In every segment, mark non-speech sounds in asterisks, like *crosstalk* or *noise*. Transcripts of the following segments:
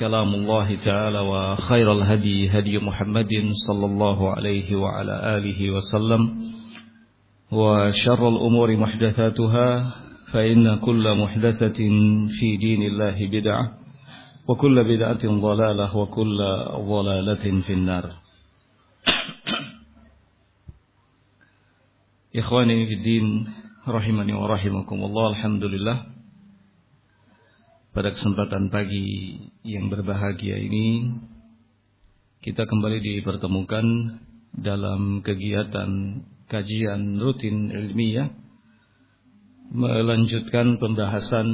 كلام الله تعالى وخير الهدي هدي محمد صلى الله عليه وعلى آله وسلم وشر الأمور محدثاتها فإن كل محدثة في دين الله بدعة وكل بدعة ضلالة وكل ضلالة في النار. إخواني في الدين rahimani wa rahimakumullah alhamdulillah pada kesempatan pagi yang berbahagia ini kita kembali dipertemukan dalam kegiatan kajian rutin ilmiah melanjutkan pembahasan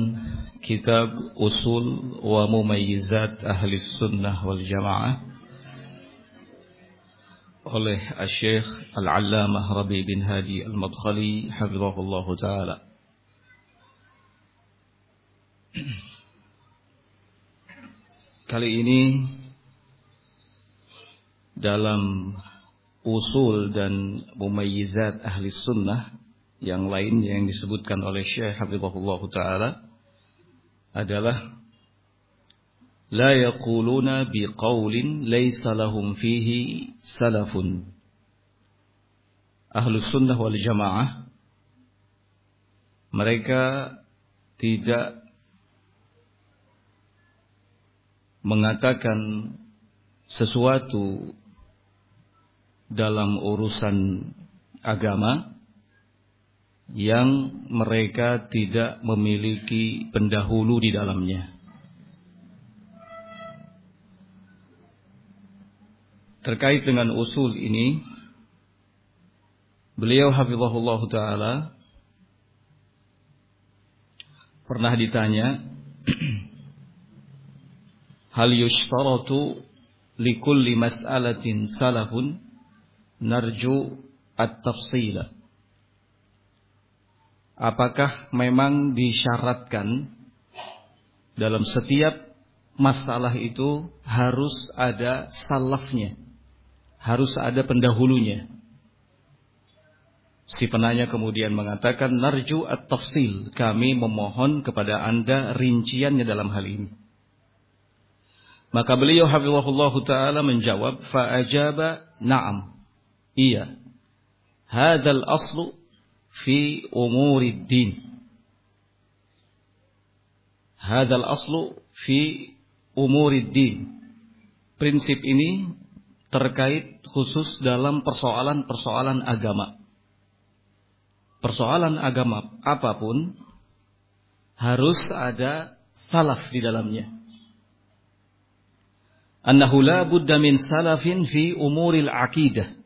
kitab usul wa mumayyizat ahli sunnah wal jamaah oleh Syekh Al-Allamah Rabi bin Hadi Al-Madkhali hafizahullah taala Kali ini dalam usul dan mumayyizat ahli sunnah yang lain yang disebutkan oleh Syekh Habibullah Ta'ala adalah la yaquluna biqaulin laysa lahum fihi salafun. Ahlu sunnah wal jamaah mereka tidak mengatakan sesuatu dalam urusan agama yang mereka tidak memiliki pendahulu di dalamnya. Terkait dengan usul ini, beliau hafizahullah taala pernah ditanya *clears throat* hal yushtaratu likulli mas'alatin salafun? Narju at-tafsila. Apakah memang disyaratkan dalam setiap masalah itu harus ada salafnya? Harus ada pendahulunya? Si penanya kemudian mengatakan narju at-tafsil kami memohon kepada Anda rinciannya dalam hal ini maka beliau hafizahullah taala menjawab fa ajaba na'am. Iya. Hadzal aslu fi umurid din. Hadzal aslu fi umurid din. Prinsip ini terkait khusus dalam persoalan-persoalan agama. Persoalan agama apa pun harus ada salaf di dalamnya annahu la budda min salafin fi umuril akidah.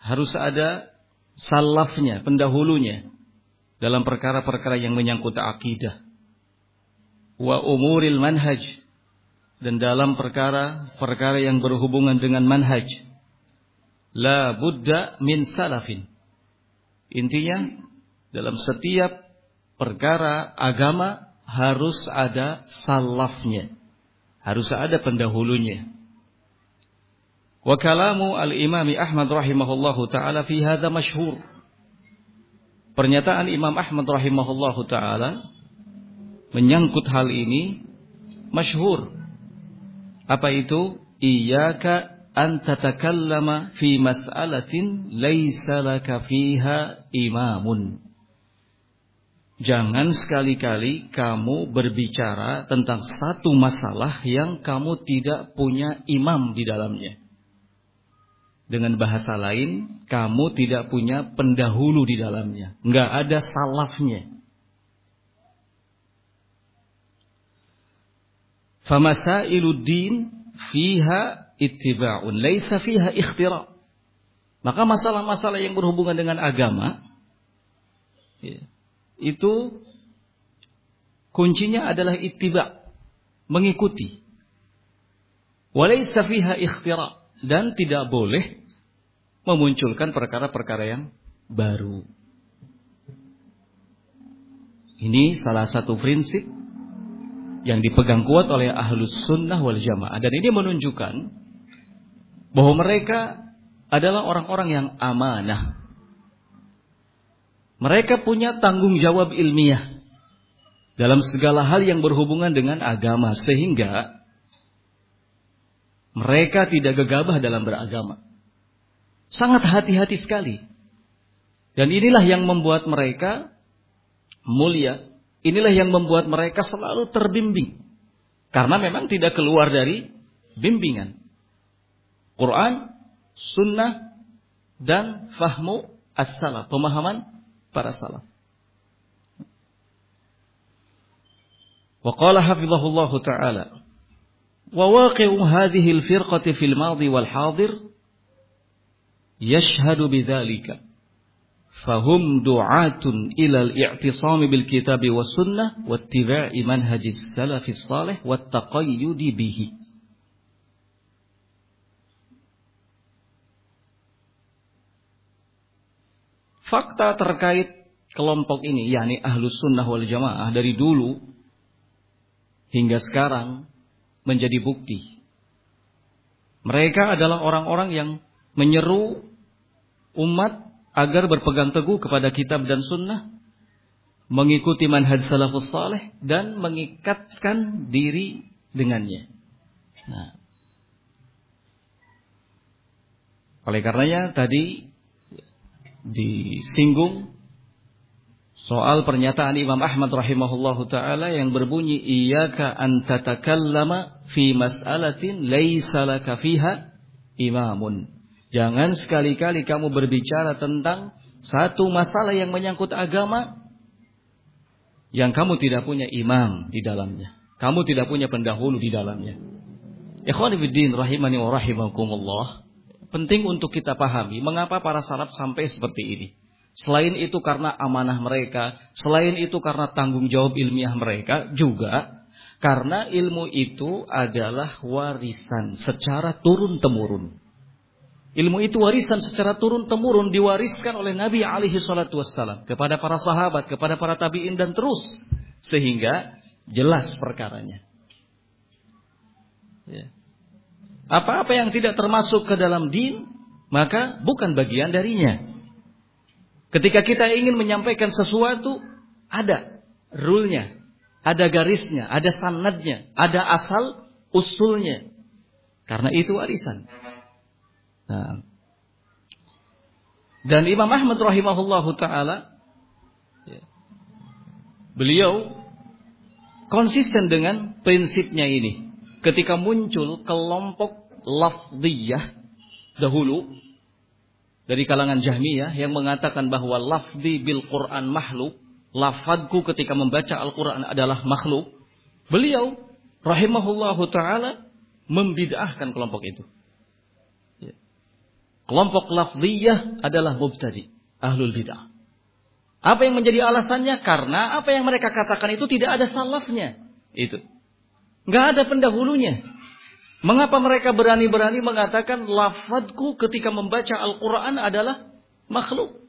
Harus ada salafnya, pendahulunya dalam perkara-perkara yang menyangkut akidah. Wa umuril manhaj dan dalam perkara-perkara yang berhubungan dengan manhaj. La budda min salafin. Intinya dalam setiap perkara agama harus ada salafnya harus ada pendahulunya. Wa kalamu al-Imam Ahmad rahimahullahu taala fi hadza masyhur. Pernyataan Imam Ahmad rahimahullahu taala menyangkut hal ini masyhur. Apa itu? Iyyaka an tatakallama fi mas'alatin laisa laka fiha imamun. Jangan sekali-kali kamu berbicara tentang satu masalah yang kamu tidak punya imam di dalamnya. Dengan bahasa lain, kamu tidak punya pendahulu di dalamnya. Enggak ada salafnya. Famasailuddin fiha ittiba'un laisa fiha ikhtira. Maka masalah-masalah yang berhubungan dengan agama ya, itu kuncinya adalah ittiba, mengikuti. Walaysa fiha ikhtira dan tidak boleh memunculkan perkara-perkara yang baru. Ini salah satu prinsip yang dipegang kuat oleh ahlus sunnah wal jamaah. Dan ini menunjukkan bahwa mereka adalah orang-orang yang amanah. Mereka punya tanggung jawab ilmiah dalam segala hal yang berhubungan dengan agama. Sehingga mereka tidak gegabah dalam beragama. Sangat hati-hati sekali. Dan inilah yang membuat mereka mulia Inilah yang membuat mereka selalu terbimbing. Karena memang tidak keluar dari bimbingan. Quran, sunnah, dan fahmu as-salaf. Pemahaman para salaf. Wa qala hafizahullah ta'ala. Wa waqi'u hadhihi al-firqati fil madhi wal hadir yashhadu bidzalika fahum du'atun ilal i'tisami bil kitab wa sunnah wa ittiba'i manhajis salafis salih wa taqayyudi bihi. Fakta terkait kelompok ini, yakni ahlus sunnah wal jamaah dari dulu hingga sekarang menjadi bukti. Mereka adalah orang-orang yang menyeru umat agar berpegang teguh kepada kitab dan sunnah, mengikuti manhaj salafus saleh dan mengikatkan diri dengannya. Nah, oleh karenanya tadi disinggung soal pernyataan Imam Ahmad rahimahullahu taala yang berbunyi iyyaka an tatakallama fi mas'alatin laisa laka fiha imamun. Jangan sekali-kali kamu berbicara tentang satu masalah yang menyangkut agama yang kamu tidak punya imam di dalamnya. Kamu tidak punya pendahulu di dalamnya. Ikhwanifiddin rahimani wa rahimakumullah. Penting untuk kita pahami mengapa para salaf sampai seperti ini. Selain itu karena amanah mereka, selain itu karena tanggung jawab ilmiah mereka, juga karena ilmu itu adalah warisan secara turun temurun. Ilmu itu warisan secara turun temurun diwariskan oleh Nabi alaihi salatu wassalam kepada para sahabat, kepada para tabi'in dan terus sehingga jelas perkaranya. Ya. Apa-apa yang tidak termasuk ke dalam din maka bukan bagian darinya. Ketika kita ingin menyampaikan sesuatu ada rule-nya, ada garisnya, ada sanadnya, ada asal usulnya. Karena itu warisan. Nah. Dan Imam Ahmad rahimahullahu taala ya, beliau konsisten dengan prinsipnya ini. Ketika muncul kelompok lafdiyah dahulu dari kalangan Jahmiyah yang mengatakan bahwa lafdi bil Quran makhluk, lafadku ketika membaca Al-Quran adalah makhluk, beliau rahimahullahu taala membid'ahkan kelompok itu. Kelompok lafziyah adalah mubtadi, ahlul bidah. Apa yang menjadi alasannya? Karena apa yang mereka katakan itu tidak ada salafnya. Itu. Nggak ada pendahulunya. Mengapa mereka berani-berani mengatakan lafadku ketika membaca Al-Quran adalah makhluk?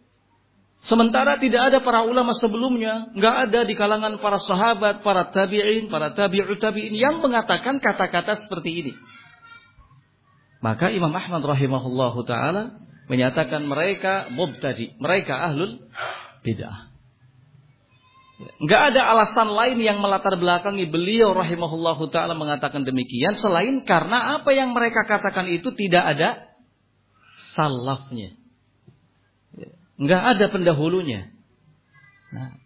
Sementara tidak ada para ulama sebelumnya, nggak ada di kalangan para sahabat, para tabi'in, para tabi'ut tabi'in yang mengatakan kata-kata seperti ini. Maka Imam Ahmad rahimahullahu taala menyatakan mereka mubtadi, mereka ahlul bid'ah. Enggak ada alasan lain yang melatar belakangi beliau rahimahullahu taala mengatakan demikian selain karena apa yang mereka katakan itu tidak ada salafnya. Enggak ada pendahulunya. Nah,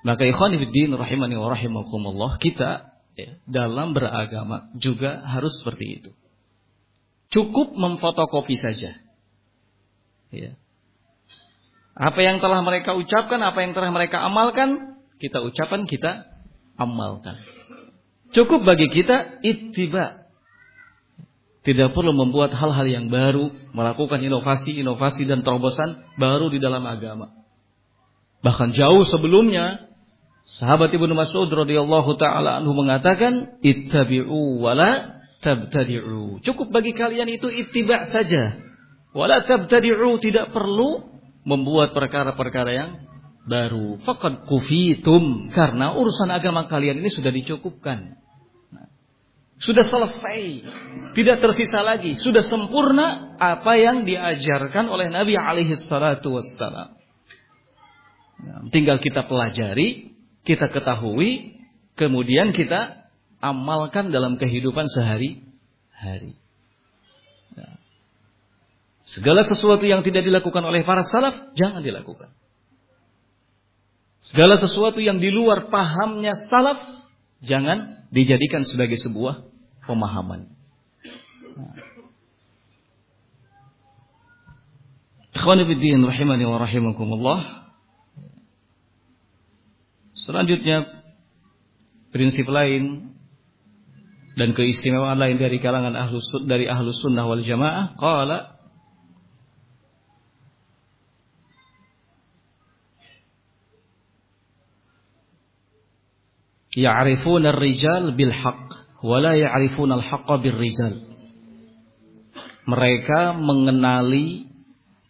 maka ikhwan fillah rahimani wa rahimakumullah kita ya, dalam beragama juga harus seperti itu. Cukup memfotokopi saja. Ya. Apa yang telah mereka ucapkan, apa yang telah mereka amalkan, kita ucapkan, kita amalkan. Cukup bagi kita ittiba. Tidak perlu membuat hal-hal yang baru, melakukan inovasi-inovasi dan terobosan baru di dalam agama. Bahkan jauh sebelumnya, sahabat Ibnu Mas'ud radhiyallahu taala anhu mengatakan, "Ittabi'u wala tabtadi'u. Cukup bagi kalian itu ittiba saja. Wala tabtadi'u tidak perlu membuat perkara-perkara yang baru. Faqad kufitum karena urusan agama kalian ini sudah dicukupkan. Nah, sudah selesai. Tidak tersisa lagi. Sudah sempurna apa yang diajarkan oleh Nabi alaihi salatu. Nah, tinggal kita pelajari, kita ketahui, kemudian kita amalkan dalam kehidupan sehari-hari. Segala sesuatu yang tidak dilakukan oleh para salaf, jangan dilakukan. Segala sesuatu yang di luar pahamnya salaf, jangan dijadikan sebagai sebuah pemahaman. Ikhwanifiddin rahimani wa rahimakumullah. Selanjutnya prinsip lain dan keistimewaan lain dari kalangan ahlu dari ahlu sunnah wal jamaah qala ya'rifuna ar-rijal bil haqq wa la ya'rifuna al-haqqa bir rijal mereka mengenali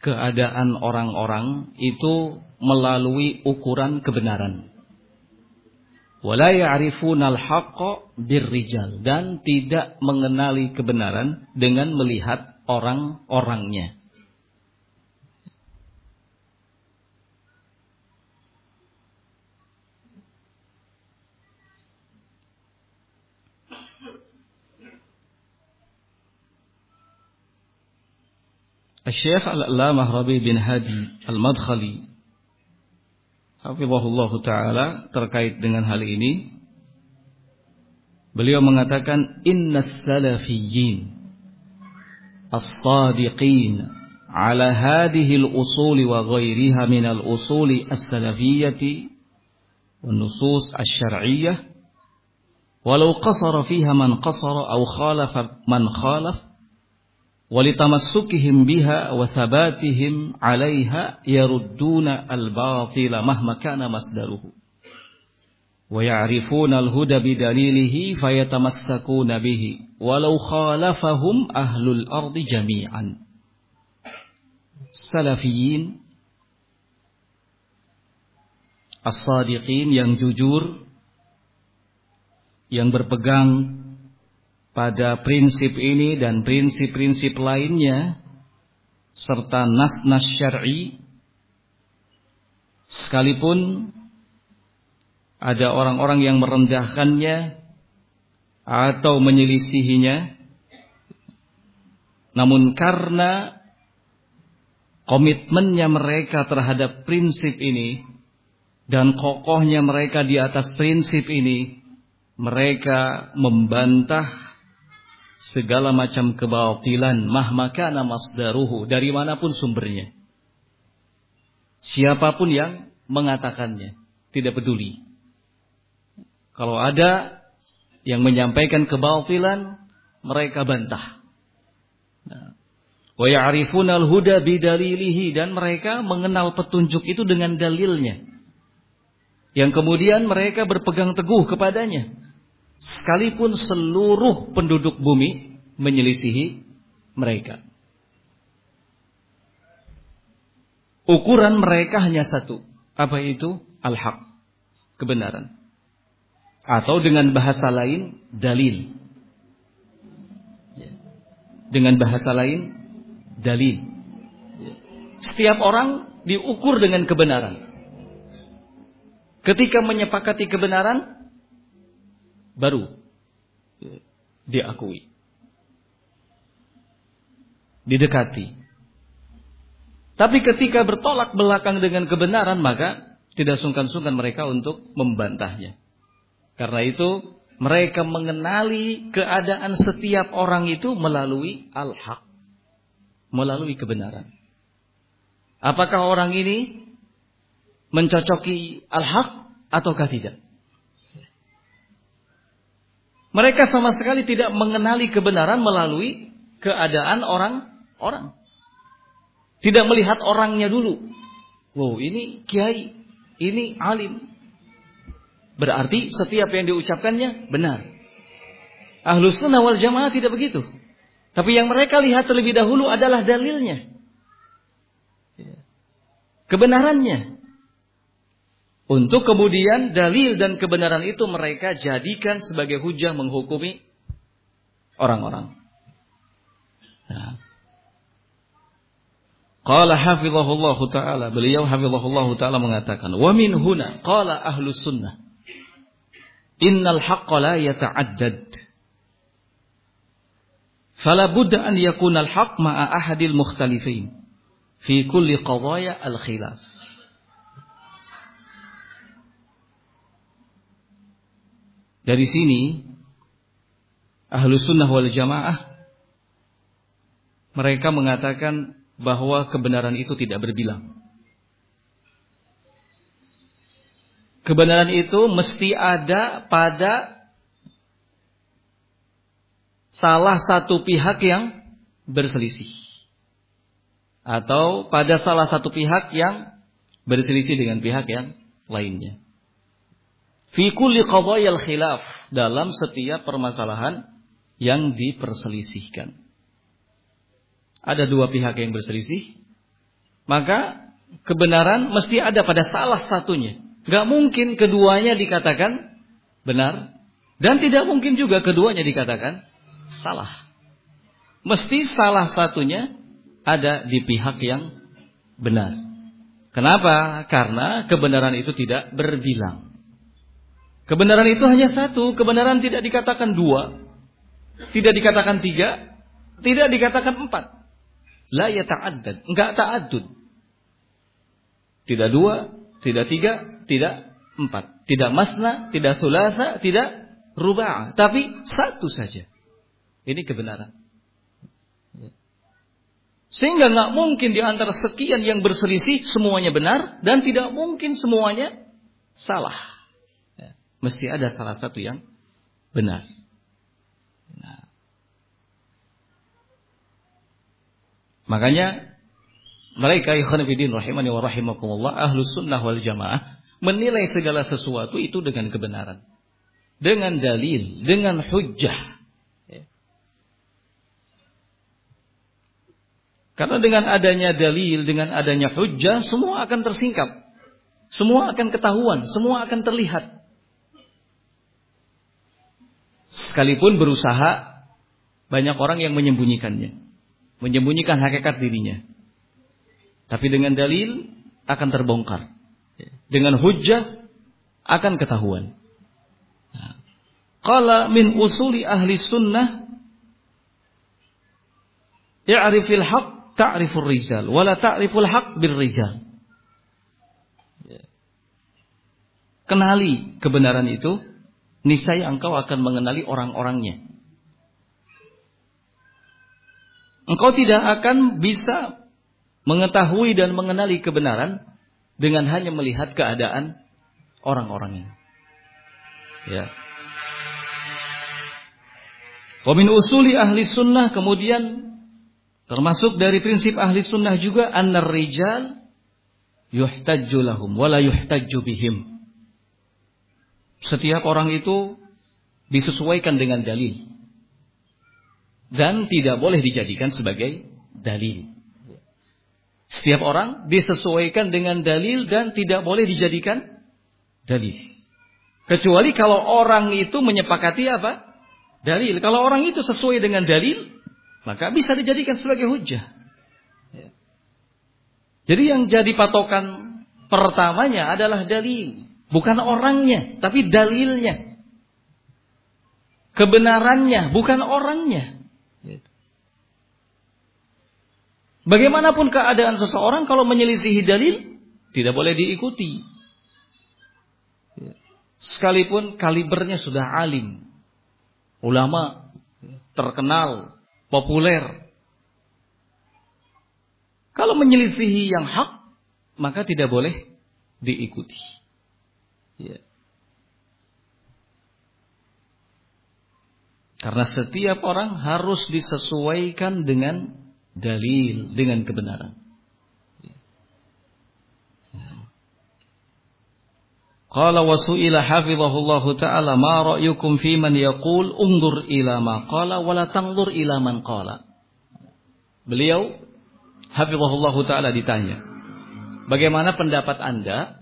keadaan orang-orang itu melalui ukuran kebenaran wala ya'rifunal haqqa birrijal dan tidak mengenali kebenaran dengan melihat orang-orangnya. الشيخ العلامة ربي بن هادي المدخلي حفظه الله تعالى تركيت dengan hal ini. Beliau mengatakan إن السلفيين الصادقين على هذه الأصول وغيرها من الأصول السلفية والنصوص الشرعية ولو قصر فيها من قصر أو خالف من خالف ولتمسكهم بها وثباتهم عليها يردون الباطل مهما كان مصدره ويعرفون الهدى بدليله فيتمسكون به ولو خالفهم أهل الأرض جميعا سلفيين الصادقين yang jujur yang berpegang pada prinsip ini dan prinsip-prinsip lainnya serta nas-nas syar'i sekalipun ada orang-orang yang merendahkannya atau menyelisihinya namun karena komitmennya mereka terhadap prinsip ini dan kokohnya mereka di atas prinsip ini mereka membantah segala macam kebatilan mahmakana masdaruhu dari mana pun sumbernya. Siapa pun yang mengatakannya, tidak peduli. Kalau ada yang menyampaikan kebatilan, mereka bantah. Nah, wa ya'rifuna al-huda bidalilihi dan mereka mengenal petunjuk itu dengan dalilnya. Yang kemudian mereka berpegang teguh kepadanya sekalipun seluruh penduduk bumi menyelisihi mereka. Ukuran mereka hanya satu. Apa itu? Al-haq. Kebenaran. Atau dengan bahasa lain, dalil. Ya. Dengan bahasa lain, dalil. Setiap orang diukur dengan kebenaran. Ketika menyepakati kebenaran, baru diakui. Didekati. Tapi ketika bertolak belakang dengan kebenaran, maka tidak sungkan-sungkan mereka untuk membantahnya. Karena itu mereka mengenali keadaan setiap orang itu melalui al-haq. Melalui kebenaran. Apakah orang ini mencocoki al-haq ataukah tidak? Mereka sama sekali tidak mengenali kebenaran melalui keadaan orang-orang. Tidak melihat orangnya dulu. Wow, ini kiai, ini alim, Berarti setiap yang diucapkannya benar. Ahlus sunnah wal jamaah tidak begitu. Tapi yang mereka lihat terlebih dahulu adalah dalilnya. Kebenarannya. Untuk kemudian dalil dan kebenaran itu mereka jadikan sebagai hujah menghukumi orang-orang. Nah. Qala hafizahullah ta'ala. Beliau hafizahullah ta'ala mengatakan. Wa min huna. Qala ahlus sunnah. Innal haqqa la yata'addad. Fala budda an yakuna al-haqq ma'a ahadil mukhtalifin fi kulli qadaya al-khilaf. Dari sini ahlu sunnah wal jamaah mereka mengatakan bahwa kebenaran itu tidak berbilang. Kebenaran itu mesti ada pada salah satu pihak yang berselisih. Atau pada salah satu pihak yang berselisih dengan pihak yang lainnya. Fi kulli qadayal khilaf dalam setiap permasalahan yang diperselisihkan. Ada dua pihak yang berselisih, maka kebenaran mesti ada pada salah satunya. Gak mungkin keduanya dikatakan benar. Dan tidak mungkin juga keduanya dikatakan salah. Mesti salah satunya ada di pihak yang benar. Kenapa? Karena kebenaran itu tidak berbilang. Kebenaran itu hanya satu. Kebenaran tidak dikatakan dua. Tidak dikatakan tiga. Tidak dikatakan empat. La ya ta'addad. Enggak ta'addud. Tidak dua, tidak tiga, tidak empat. Tidak masna, tidak sulasa, tidak rubah. Tapi satu saja. Ini kebenaran. Sehingga nggak mungkin di antara sekian yang berselisih semuanya benar dan tidak mungkin semuanya salah. Mesti ada salah satu yang benar. Nah. Makanya mereka ikhwan fillah rahimani wa rahimakumullah ahlus sunnah wal jamaah menilai segala sesuatu itu dengan kebenaran. Dengan dalil, dengan hujjah. Ya. Karena dengan adanya dalil, dengan adanya hujjah, semua akan tersingkap. Semua akan ketahuan, semua akan terlihat. Sekalipun berusaha, banyak orang yang menyembunyikannya. Menyembunyikan hakikat dirinya. Tapi dengan dalil akan terbongkar dengan hujjah akan ketahuan. Qala min usuli ahli sunnah Ya'rifil haq ta'rifur rijal wala ta'riful haq bir rijal. Kenali kebenaran itu, niscaya engkau akan mengenali orang-orangnya. Engkau tidak akan bisa mengetahui dan mengenali kebenaran dengan hanya melihat keadaan orang-orangnya. Ya. Wa usuli ahli sunnah kemudian termasuk dari prinsip ahli sunnah juga annar rijal yuhtajju lahum wala. Setiap orang itu disesuaikan dengan dalil dan tidak boleh dijadikan sebagai dalil. Setiap orang disesuaikan dengan dalil dan tidak boleh dijadikan dalil. Kecuali kalau orang itu menyepakati apa? Dalil. Kalau orang itu sesuai dengan dalil, maka bisa dijadikan sebagai hujah. Ya. Jadi yang jadi patokan pertamanya adalah dalil, bukan orangnya, tapi dalilnya. Kebenarannya, bukan orangnya. Ya. Bagaimanapun keadaan seseorang kalau menyelisihi dalil tidak boleh diikuti. Sekalipun kalibernya sudah alim, ulama terkenal, populer. Kalau menyelisihi yang hak, maka tidak boleh diikuti. Ya. Karena setiap orang harus disesuaikan dengan dalil, dengan kebenaran. Qala wa su'ila hafizahullahu ta'ala ma ra'yukum fi man yaqul undur ila ma qala wa la tanzur ila man qala. Beliau hafizahullahu ta'ala ditanya, bagaimana pendapat Anda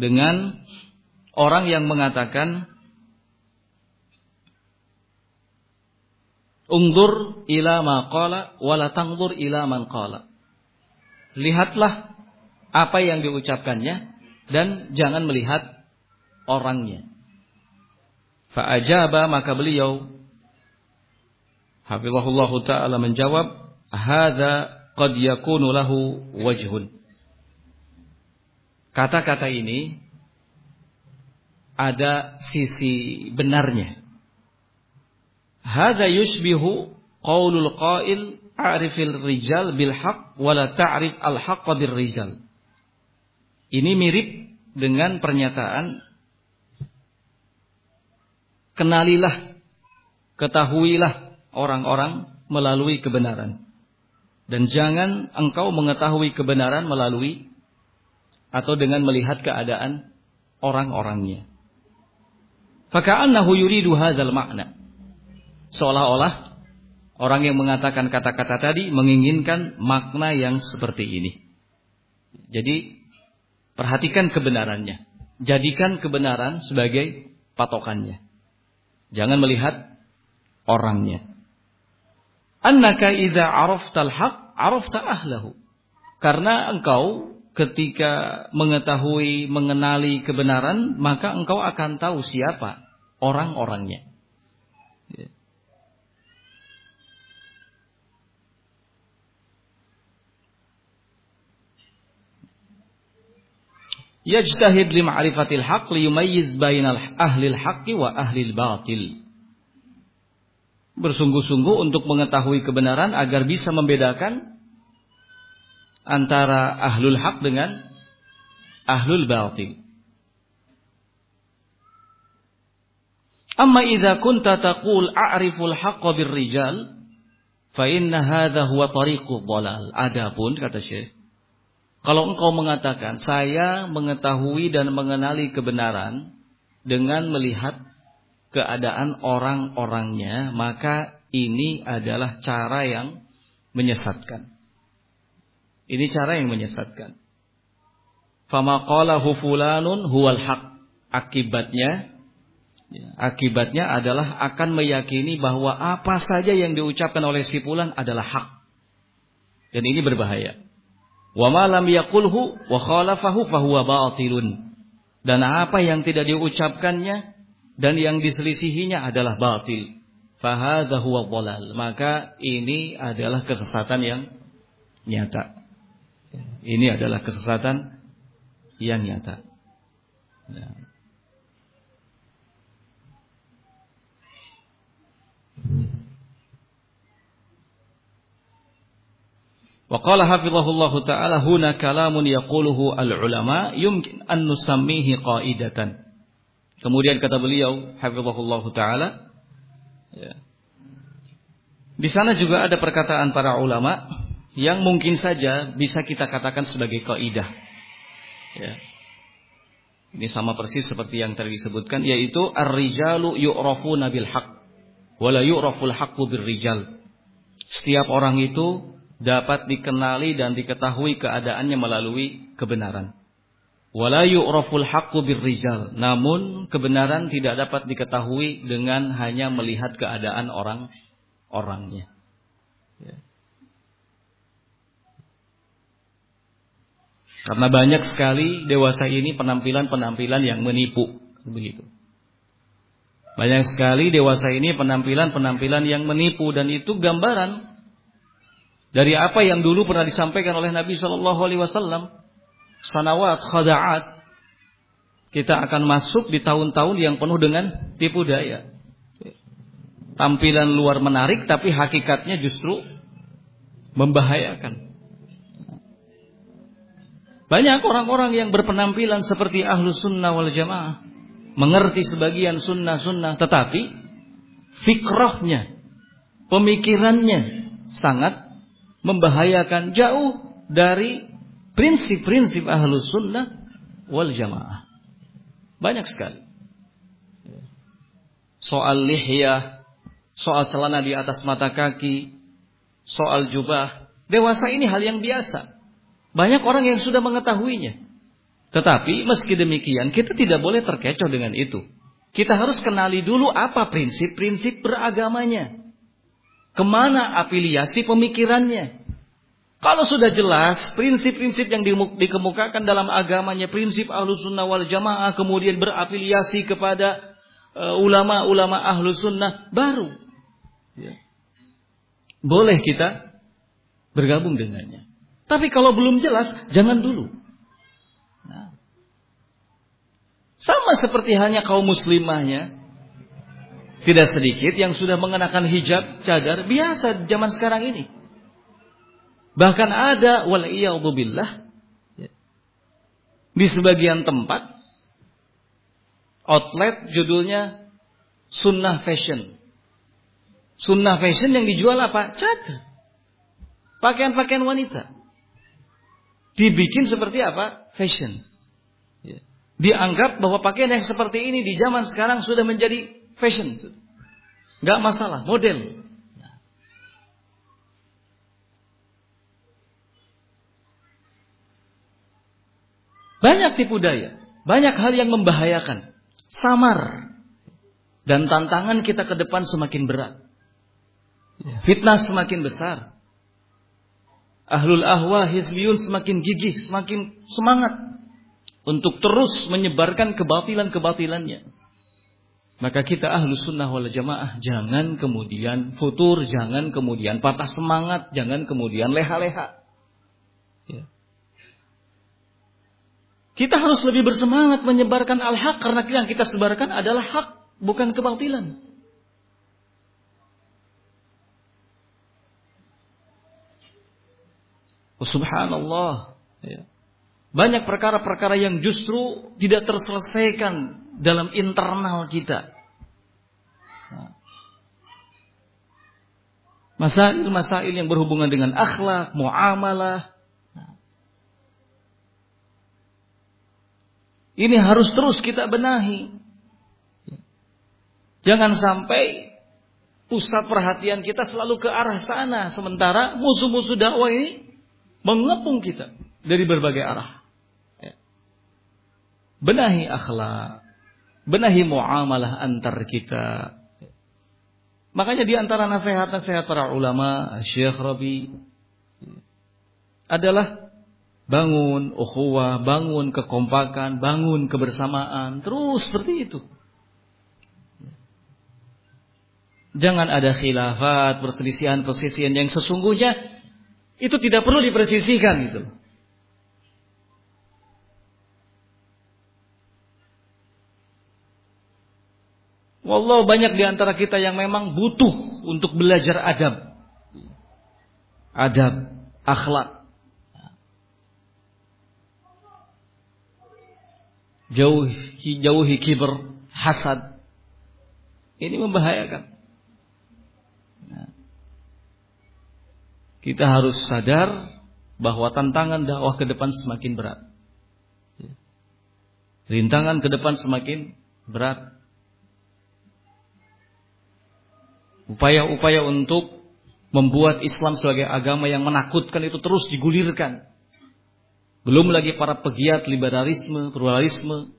dengan orang yang mengatakan Ungdur ila ma qala wa la tanzur ila man qala. Lihatlah apa yang diucapkannya dan jangan melihat orangnya. Fa'ajaba maka beliau Hafizahullah taala menjawab, "Hadza qad yakunu lahu wajhun." Kata-kata ini ada sisi benarnya. Hadza yushbihu qaulul qail a'rifil rijal bil haqq wa la ta'rif al haqq bir rijal. Ini mirip dengan pernyataan kenalilah, ketahuilah orang-orang melalui kebenaran. Dan jangan engkau mengetahui kebenaran melalui atau dengan melihat keadaan orang-orangnya. Faka'annahu yuridu hadzal makna. Seolah-olah orang yang mengatakan kata-kata tadi menginginkan makna yang seperti ini. Jadi Perhatikan kebenarannya. Jadikan kebenaran sebagai patokannya. Jangan melihat orangnya. Annaka idza araftal haq arafta ahlahu. Karena engkau ketika mengetahui, mengenali kebenaran, maka engkau akan tahu siapa orang-orangnya. Ya. yajtahid li ma'rifatil haqq li yumayyiz bainal ahlil haqqi wa ahlil batil. Bersungguh-sungguh untuk mengetahui kebenaran agar bisa membedakan antara ahlul haq dengan ahlul batil. Amma idza kunta taqul a'riful haqqa birrijal fa inna hadha huwa tariqud dhalal. Adapun kata Syekh kalau engkau mengatakan saya mengetahui dan mengenali kebenaran dengan melihat keadaan orang-orangnya, maka ini adalah cara yang menyesatkan. Ini cara yang menyesatkan. Fama qalahu fulanun huwal haq. Akibatnya ya, akibatnya adalah akan meyakini bahwa apa saja yang diucapkan oleh si fulan adalah hak. Dan ini berbahaya. Wa ma lam yaqulhu wa khalafahu fahuwa batilun. Dan apa yang tidak diucapkannya dan yang diselisihinya adalah batil. Fahadha huwa dhalal. Maka ini adalah kesesatan yang nyata. Ini adalah kesesatan yang nyata. Ya. Wa qala hafizahullahu taala huna kalamun yaquluhu al-ulama yumkin an nusammihi qaidatan. Kemudian kata beliau hafizahullahu taala ya. Di sana juga ada perkataan para ulama yang mungkin saja bisa kita katakan sebagai kaidah. Ya. Ini sama persis seperti yang tadi disebutkan yaitu ar-rijalu yu'rafuna bil haqq wa la yu'raful haqqu bir rijal. Setiap orang itu dapat dikenali dan diketahui keadaannya melalui kebenaran. Wala yu'raful haqqu birrijal. Namun kebenaran tidak dapat diketahui dengan hanya melihat keadaan orang orangnya. Ya. Karena banyak sekali dewasa ini penampilan-penampilan yang menipu, begitu. Banyak sekali dewasa ini penampilan-penampilan yang menipu dan itu gambaran dari apa yang dulu pernah disampaikan oleh Nabi Shallallahu Alaihi Wasallam. Sanawat khadaat. Kita akan masuk di tahun-tahun yang penuh dengan tipu daya. Tampilan luar menarik tapi hakikatnya justru membahayakan. Banyak orang-orang yang berpenampilan seperti ahlu sunnah wal jamaah mengerti sebagian sunnah-sunnah, tetapi fikrohnya, pemikirannya sangat membahayakan jauh dari prinsip-prinsip ahlu sunnah wal jamaah. Banyak sekali. Soal lihya, soal celana di atas mata kaki, soal jubah. Dewasa ini hal yang biasa. Banyak orang yang sudah mengetahuinya. Tetapi meski demikian kita tidak boleh terkecoh dengan itu. Kita harus kenali dulu apa prinsip-prinsip beragamanya. Ke mana afiliasi pemikirannya. Kalau sudah jelas prinsip-prinsip yang dikemukakan dalam agamanya, prinsip ahlu sunnah wal jamaah, kemudian berafiliasi kepada uh, ulama-ulama uh, ahlu sunnah, baru. Ya. Boleh kita bergabung dengannya. Tapi kalau belum jelas, jangan dulu. Sama seperti hanya kaum muslimahnya. Tidak sedikit yang sudah mengenakan hijab, cadar, biasa zaman sekarang ini. Bahkan ada waliyadzubillah di sebagian tempat outlet judulnya sunnah fashion. Sunnah fashion yang dijual apa? Cadar. Pakaian-pakaian wanita. Dibikin seperti apa? Fashion dianggap bahwa pakaian yang seperti ini di zaman sekarang sudah menjadi fashion. Gak masalah, model. Banyak tipu daya, banyak hal yang membahayakan, samar, dan tantangan kita ke depan semakin berat. Fitnah semakin besar. Ahlul ahwa hizbiyun semakin gigih, semakin semangat untuk terus menyebarkan kebatilan-kebatilannya. Maka kita ahlu sunnah wal jamaah jangan kemudian futur, jangan kemudian patah semangat, jangan kemudian leha-leha. Ya. Kita harus lebih bersemangat menyebarkan al-haq karena yang kita sebarkan adalah hak, bukan kebatilan. Subhanallah. Ya. Banyak perkara-perkara yang justru tidak terselesaikan dalam internal kita. Masail-masail yang berhubungan dengan akhlak, muamalah. Ini harus terus kita benahi. Jangan sampai pusat perhatian kita selalu ke arah sana. Sementara musuh-musuh dakwah ini mengepung kita dari berbagai arah. Benahi akhlak, benahi muamalah antar kita. Makanya di antara nasihat-nasihat para ulama, Syekh Rabi adalah bangun ukhuwah, bangun kekompakan, bangun kebersamaan, terus seperti itu. Jangan ada khilafat, perselisihan-perselisihan yang sesungguhnya itu tidak perlu dipersisihkan gitu. Wallah banyak di antara kita yang memang butuh untuk belajar adab. Adab, akhlak. Jauhi, jauhi kiber, hasad. Ini membahayakan. Kita harus sadar bahwa tantangan dakwah ke depan semakin berat. Rintangan ke depan semakin berat. Upaya-upaya untuk membuat Islam sebagai agama yang menakutkan itu terus digulirkan. Belum lagi para pegiat liberalisme, pluralisme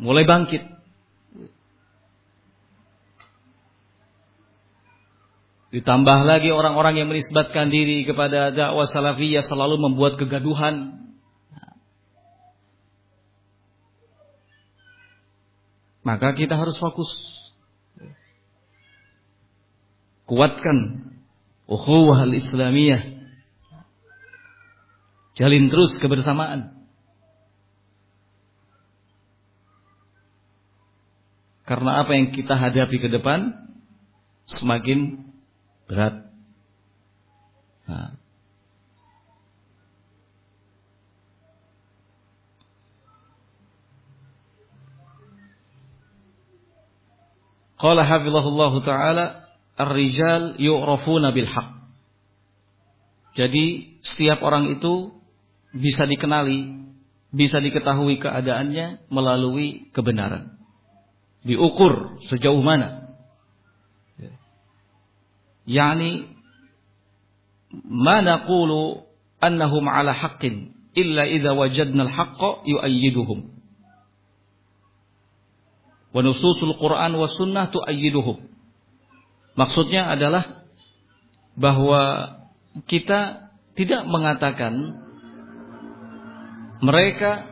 mulai bangkit. Ditambah lagi orang-orang yang menisbatkan diri kepada dakwah salafiyah selalu membuat kegaduhan. Maka kita harus fokus. Kuatkan ukhuwah al-islamiyah. Jalin terus kebersamaan. Karena apa yang kita hadapi ke depan semakin berat. Nah. Qala hafizahullah taala ar-rijal yu'rafuna bil haqq. Jadi setiap orang itu bisa dikenali, bisa diketahui keadaannya melalui kebenaran. Diukur sejauh mana yani ma naqulu annahum ala haqqin illa idza wajadna al-haqqa yu'ayyiduhum. Wa nususul Quran wa sunnah tu'ayyiduhum. Maksudnya adalah bahwa kita tidak mengatakan mereka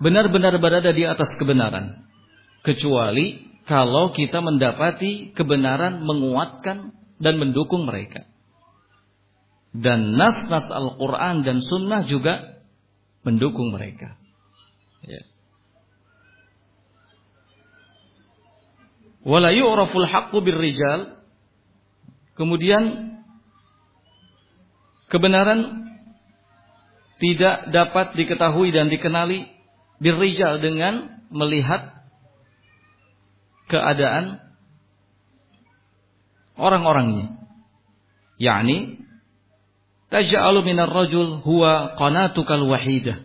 benar-benar berada di atas kebenaran kecuali kalau kita mendapati kebenaran menguatkan dan mendukung mereka. Dan nas-nas Al-Quran dan Sunnah juga mendukung mereka. Ya. Wala yu'raful haqqu birrijal. Kemudian kebenaran tidak dapat diketahui dan dikenali birrijal dengan melihat keadaan orang-orangnya. Yani taj'alu minar rajul huwa qanatukal wahidah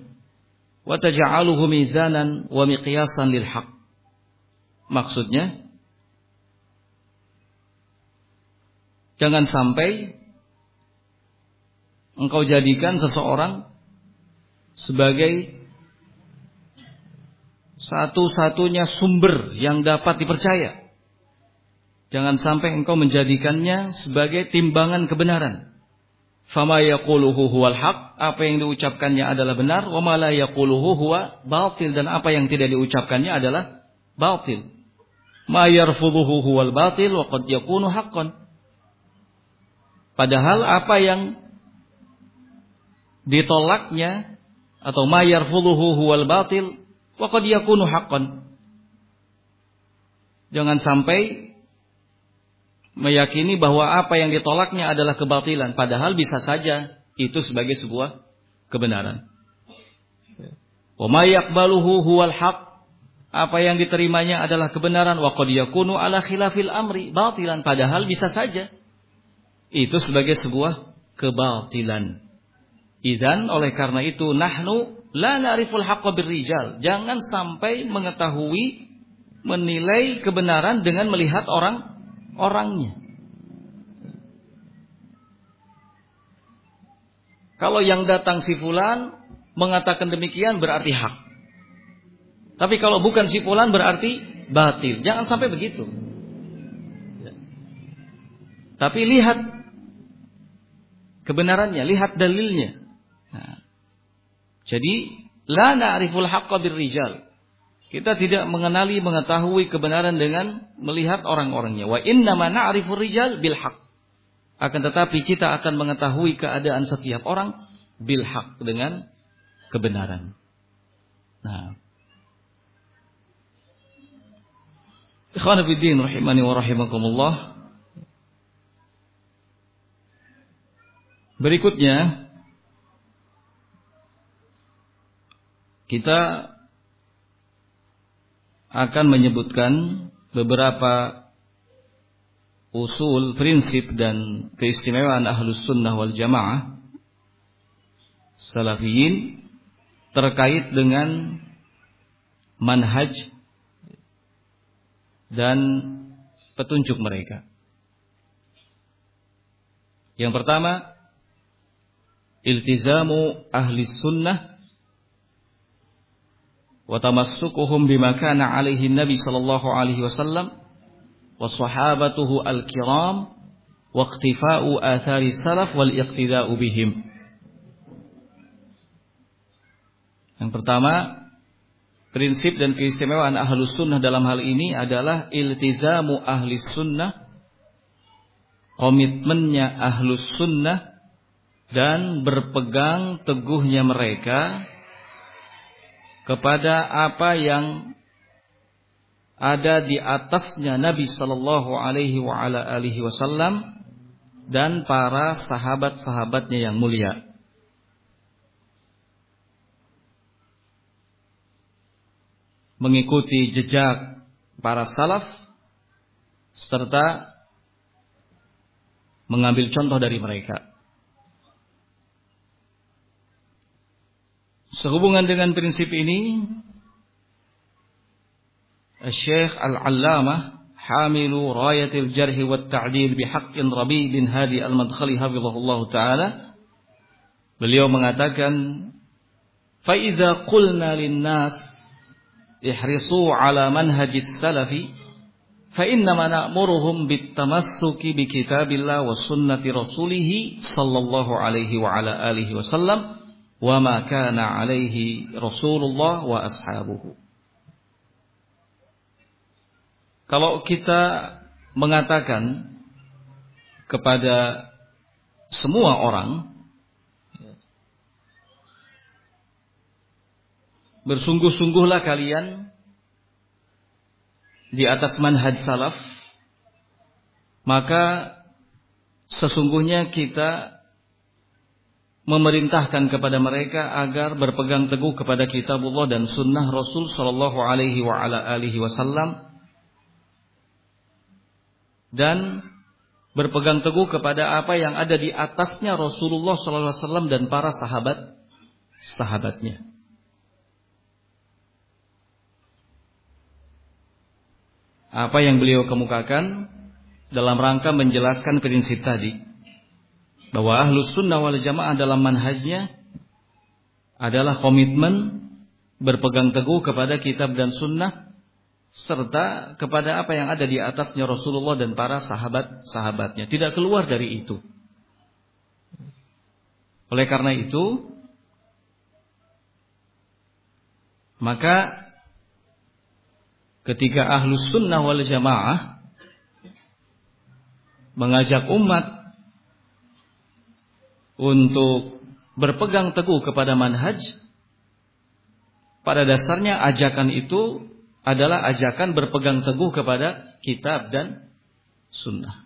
wa taj'aluhu mizanan wa miqyasan lil haq. Maksudnya jangan sampai engkau jadikan seseorang sebagai satu-satunya sumber yang dapat dipercaya. Jangan sampai engkau menjadikannya sebagai timbangan kebenaran. Fama yaquluhu huwal haq, apa yang diucapkannya adalah benar, wa ma la yaquluhu huwa batil dan apa yang tidak diucapkannya adalah batil. Ma yarfudhuhu huwal batil wa qad yakunu haqqan. Padahal apa yang ditolaknya atau ma yarfudhuhu huwal batil Waqad yakunu haqqan. Jangan sampai meyakini bahwa apa yang ditolaknya adalah kebatilan, padahal bisa saja itu sebagai sebuah kebenaran. Wa huwal. Apa yang diterimanya adalah kebenaran wa yakunu ala khilafil amri batilan padahal bisa saja itu sebagai sebuah kebatilan. Idan oleh karena itu nahnu La na'riful haqqa birrijal. Jangan sampai mengetahui menilai kebenaran dengan melihat orang orangnya. Kalau yang datang si fulan mengatakan demikian berarti hak. Tapi kalau bukan si fulan berarti batil. Jangan sampai begitu. Tapi lihat kebenarannya, lihat dalilnya. Jadi la na'riful haqqa birrijal. Kita tidak mengenali mengetahui kebenaran dengan melihat orang-orangnya. Wa inna ma na'rifur rijal bil haqq. Akan tetapi kita akan mengetahui keadaan setiap orang bil haqq dengan kebenaran. Nah. Ikhwan rahimani wa rahimakumullah. Berikutnya kita akan menyebutkan beberapa usul, prinsip dan keistimewaan ahlus sunnah wal jamaah salafiyin terkait dengan manhaj dan petunjuk mereka. Yang pertama, iltizamu ahli sunnah wa tamassukuhum bima kana alaihi Nabi sallallahu alaihi wasallam wa sahabatuhu al-kiram wa iqtifa'u athari. Yang pertama, prinsip dan keistimewaan ahlus sunnah dalam hal ini adalah iltizamu ahli sunnah, komitmennya ahlus sunnah, dan berpegang teguhnya mereka kepada apa yang ada di atasnya Nabi Shallallahu Alaihi Wasallam dan para sahabat-sahabatnya yang mulia. Mengikuti jejak para salaf serta mengambil contoh dari mereka. Sehubungan dengan prinsip ini, Syekh Al-Allamah Hamilu Rayatil Jarhi wa Ta'dil bihaqqin Rabi bin Hadi Al-Madkhali hafizahullah taala. Beliau mengatakan fa idza qulna lin-nas ihrisu ala manhajis salafi fa innama na'muruhum bitamassuki bi kitabillah wa sunnati rasulih sallallahu alaihi wa ala alihi wasallam ma kana alaihi Rasulullah wa ashabuhu. Kalau kita mengatakan kepada semua orang bersungguh-sungguhlah kalian di atas manhaj salaf maka sesungguhnya kita memerintahkan kepada mereka agar berpegang teguh kepada kitabullah dan sunnah Rasul Shallallahu Alaihi Wasallam dan berpegang teguh kepada apa yang ada di atasnya Rasulullah Sallallahu Alaihi Wasallam dan para sahabat sahabatnya. Apa yang beliau kemukakan dalam rangka menjelaskan prinsip tadi bahwa ahlus sunnah wal jamaah dalam manhajnya adalah komitmen berpegang teguh kepada kitab dan sunnah serta kepada apa yang ada di atasnya Rasulullah dan para sahabat-sahabatnya. Tidak keluar dari itu. Oleh karena itu, maka ketika ahlus sunnah wal jamaah mengajak umat untuk berpegang teguh kepada manhaj, pada dasarnya ajakan itu adalah ajakan berpegang teguh kepada kitab dan sunnah.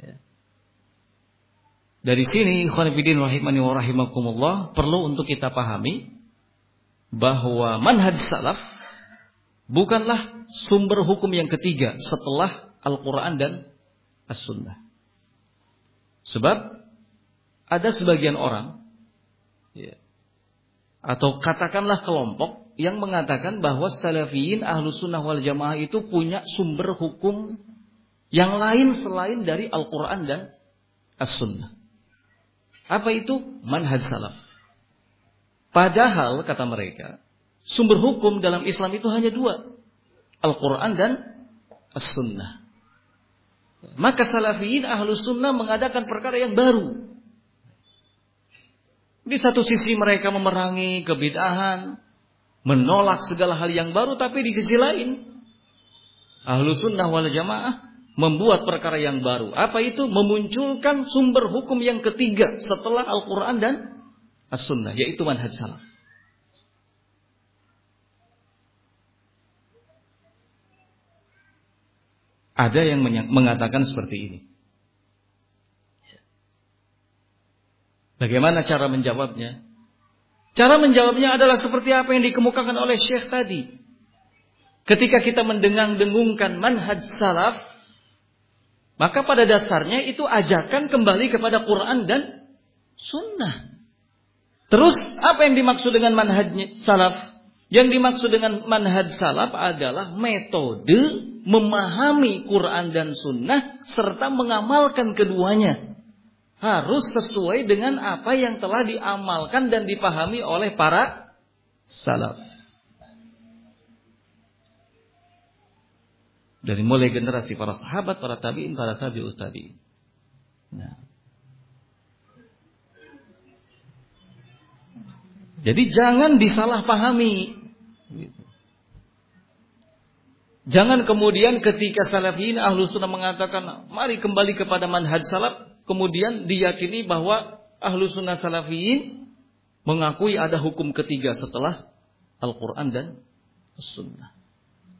Ya. Dari sini, khonifidin rahimani wa rahimakumullah, perlu untuk kita pahami bahwa manhaj salaf bukanlah sumber hukum yang ketiga setelah Al-Quran dan As-Sunnah. Sebab ada sebagian orang ya, atau katakanlah kelompok yang mengatakan bahwa salafiyin ahlu sunnah wal jamaah itu punya sumber hukum yang lain selain dari Al-Quran dan As-Sunnah. Apa itu? Manhaj salaf. Padahal, kata mereka, sumber hukum dalam Islam itu hanya dua. Al-Quran dan As-Sunnah. Maka salafiyin ahlu sunnah mengadakan perkara yang baru. Di satu sisi mereka memerangi kebidahan, menolak segala hal yang baru, tapi di sisi lain, ahlu sunnah wal jamaah membuat perkara yang baru. Apa itu? Memunculkan sumber hukum yang ketiga setelah Al-Quran dan As-Sunnah, yaitu manhaj salaf. Ada yang mengatakan seperti ini. Bagaimana cara menjawabnya? Cara menjawabnya adalah seperti apa yang dikemukakan oleh Syekh tadi. Ketika kita mendengang-dengungkan manhaj salaf, maka pada dasarnya itu ajakan kembali kepada Quran dan sunnah. Terus apa yang dimaksud dengan manhaj salaf? Yang dimaksud dengan manhaj salaf adalah metode memahami Quran dan sunnah serta mengamalkan keduanya harus sesuai dengan apa yang telah diamalkan dan dipahami oleh para salaf. Dari mulai generasi para sahabat, para tabi'in, para tabi'ut tabi'in. Nah. Jadi jangan disalahpahami. Jangan kemudian ketika salafiyin ahlu sunnah mengatakan mari kembali kepada manhaj salaf. Kemudian diyakini bahwa ahlu sunnah salafiyin mengakui ada hukum ketiga setelah Al-Quran dan Sunnah.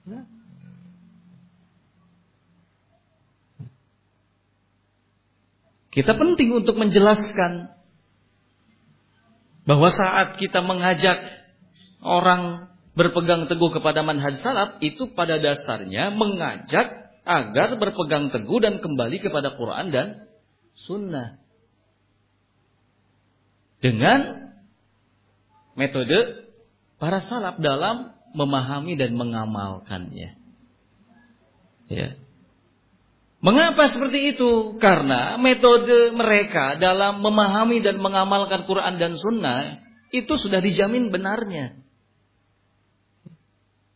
Ya. Kita penting untuk menjelaskan bahwa saat kita mengajak orang berpegang teguh kepada manhaj salaf itu pada dasarnya mengajak agar berpegang teguh dan kembali kepada Quran dan Sunnah dengan metode para salaf dalam memahami dan mengamalkannya. Ya. Mengapa seperti itu? Karena metode mereka dalam memahami dan mengamalkan Quran dan Sunnah itu sudah dijamin benarnya.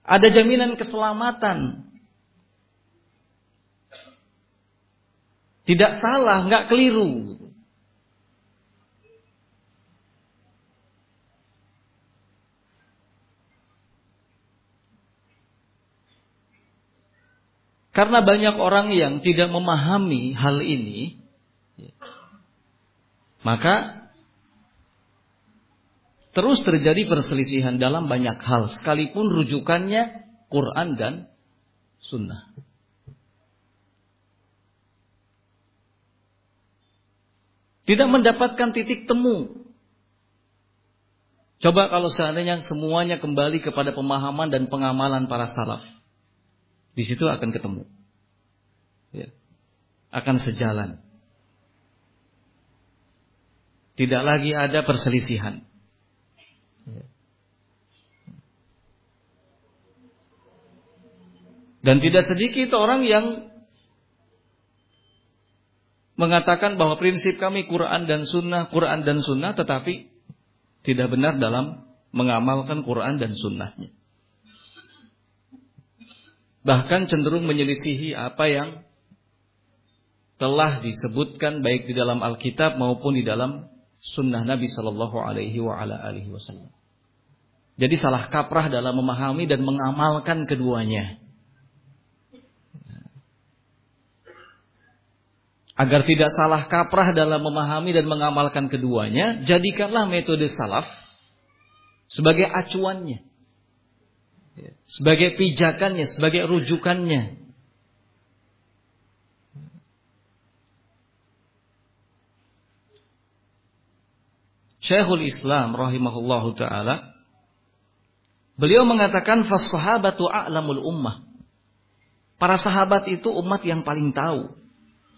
Ada jaminan keselamatan. Tidak salah, nggak keliru. Karena banyak orang yang tidak memahami hal ini, maka terus terjadi perselisihan dalam banyak hal, sekalipun rujukannya Quran dan Sunnah. Tidak mendapatkan titik temu. Coba kalau seandainya semuanya kembali kepada pemahaman dan pengamalan para salaf. Di situ akan ketemu. Ya. Akan sejalan. Tidak lagi ada perselisihan. Ya. Dan tidak sedikit orang yang mengatakan bahwa prinsip kami Quran dan Sunnah, Quran dan Sunnah, tetapi tidak benar dalam mengamalkan Quran dan Sunnahnya bahkan cenderung menyelisihi apa yang telah disebutkan baik di dalam Alkitab maupun di dalam Sunnah Nabi Shallallahu Alaihi Wasallam. Jadi salah kaprah dalam memahami dan mengamalkan keduanya. Agar tidak salah kaprah dalam memahami dan mengamalkan keduanya, jadikanlah metode salaf sebagai acuannya. Sebagai pijakannya, sebagai rujukannya. Syekhul Islam rahimahullahu taala beliau mengatakan fas sahabatu a'lamul ummah. Para sahabat itu umat yang paling tahu.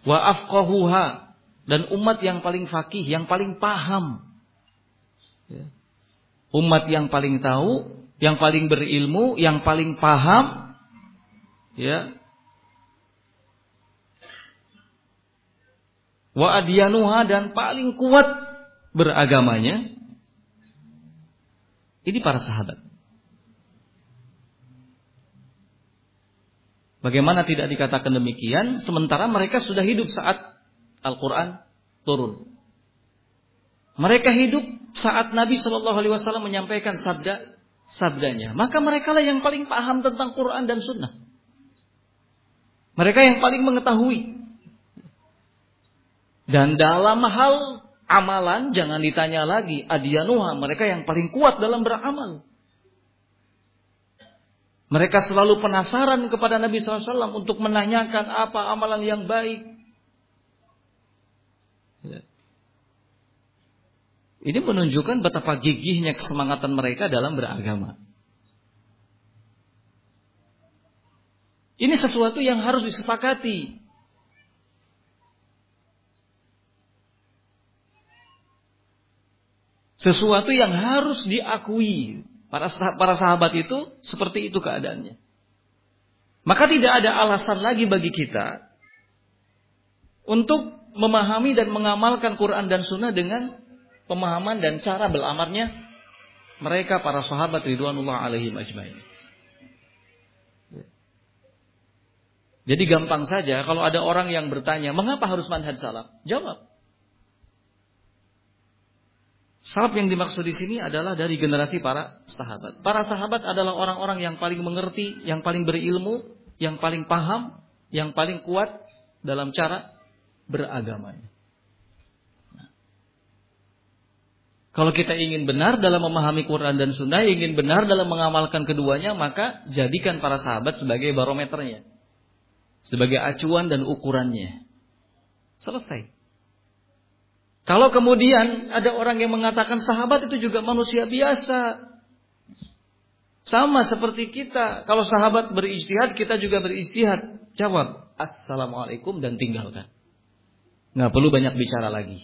Wa afqahuha dan umat yang paling fakih, yang paling paham. Ya. Umat yang paling tahu yang paling berilmu, yang paling paham, ya. Wa adyanuha dan paling kuat beragamanya. Ini para sahabat. Bagaimana tidak dikatakan demikian sementara mereka sudah hidup saat Al-Qur'an turun. Mereka hidup saat Nabi Shallallahu alaihi wasallam menyampaikan sabda sabdanya. Maka mereka lah yang paling paham tentang Quran dan Sunnah. Mereka yang paling mengetahui. Dan dalam hal amalan jangan ditanya lagi. Adiyanuha mereka yang paling kuat dalam beramal. Mereka selalu penasaran kepada Nabi SAW untuk menanyakan apa amalan yang baik. Ya. Ini menunjukkan betapa gigihnya kesemangatan mereka dalam beragama. Ini sesuatu yang harus disepakati. Sesuatu yang harus diakui. Para para sahabat itu seperti itu keadaannya. Maka tidak ada alasan lagi bagi kita untuk memahami dan mengamalkan Quran dan Sunnah dengan pemahaman dan cara beramarnya mereka para sahabat ridwanullah alaihim ajmain. Jadi gampang saja kalau ada orang yang bertanya, mengapa harus manhaj salaf? Jawab. Salaf yang dimaksud di sini adalah dari generasi para sahabat. Para sahabat adalah orang-orang yang paling mengerti, yang paling berilmu, yang paling paham, yang paling kuat dalam cara beragamanya. Kalau kita ingin benar dalam memahami Quran dan Sunnah, ingin benar dalam mengamalkan keduanya, maka jadikan para sahabat sebagai barometernya. Sebagai acuan dan ukurannya. Selesai. Kalau kemudian ada orang yang mengatakan sahabat itu juga manusia biasa. Sama seperti kita. Kalau sahabat beristihad, kita juga beristihad. Jawab. Assalamualaikum dan tinggalkan. Nggak perlu banyak bicara lagi.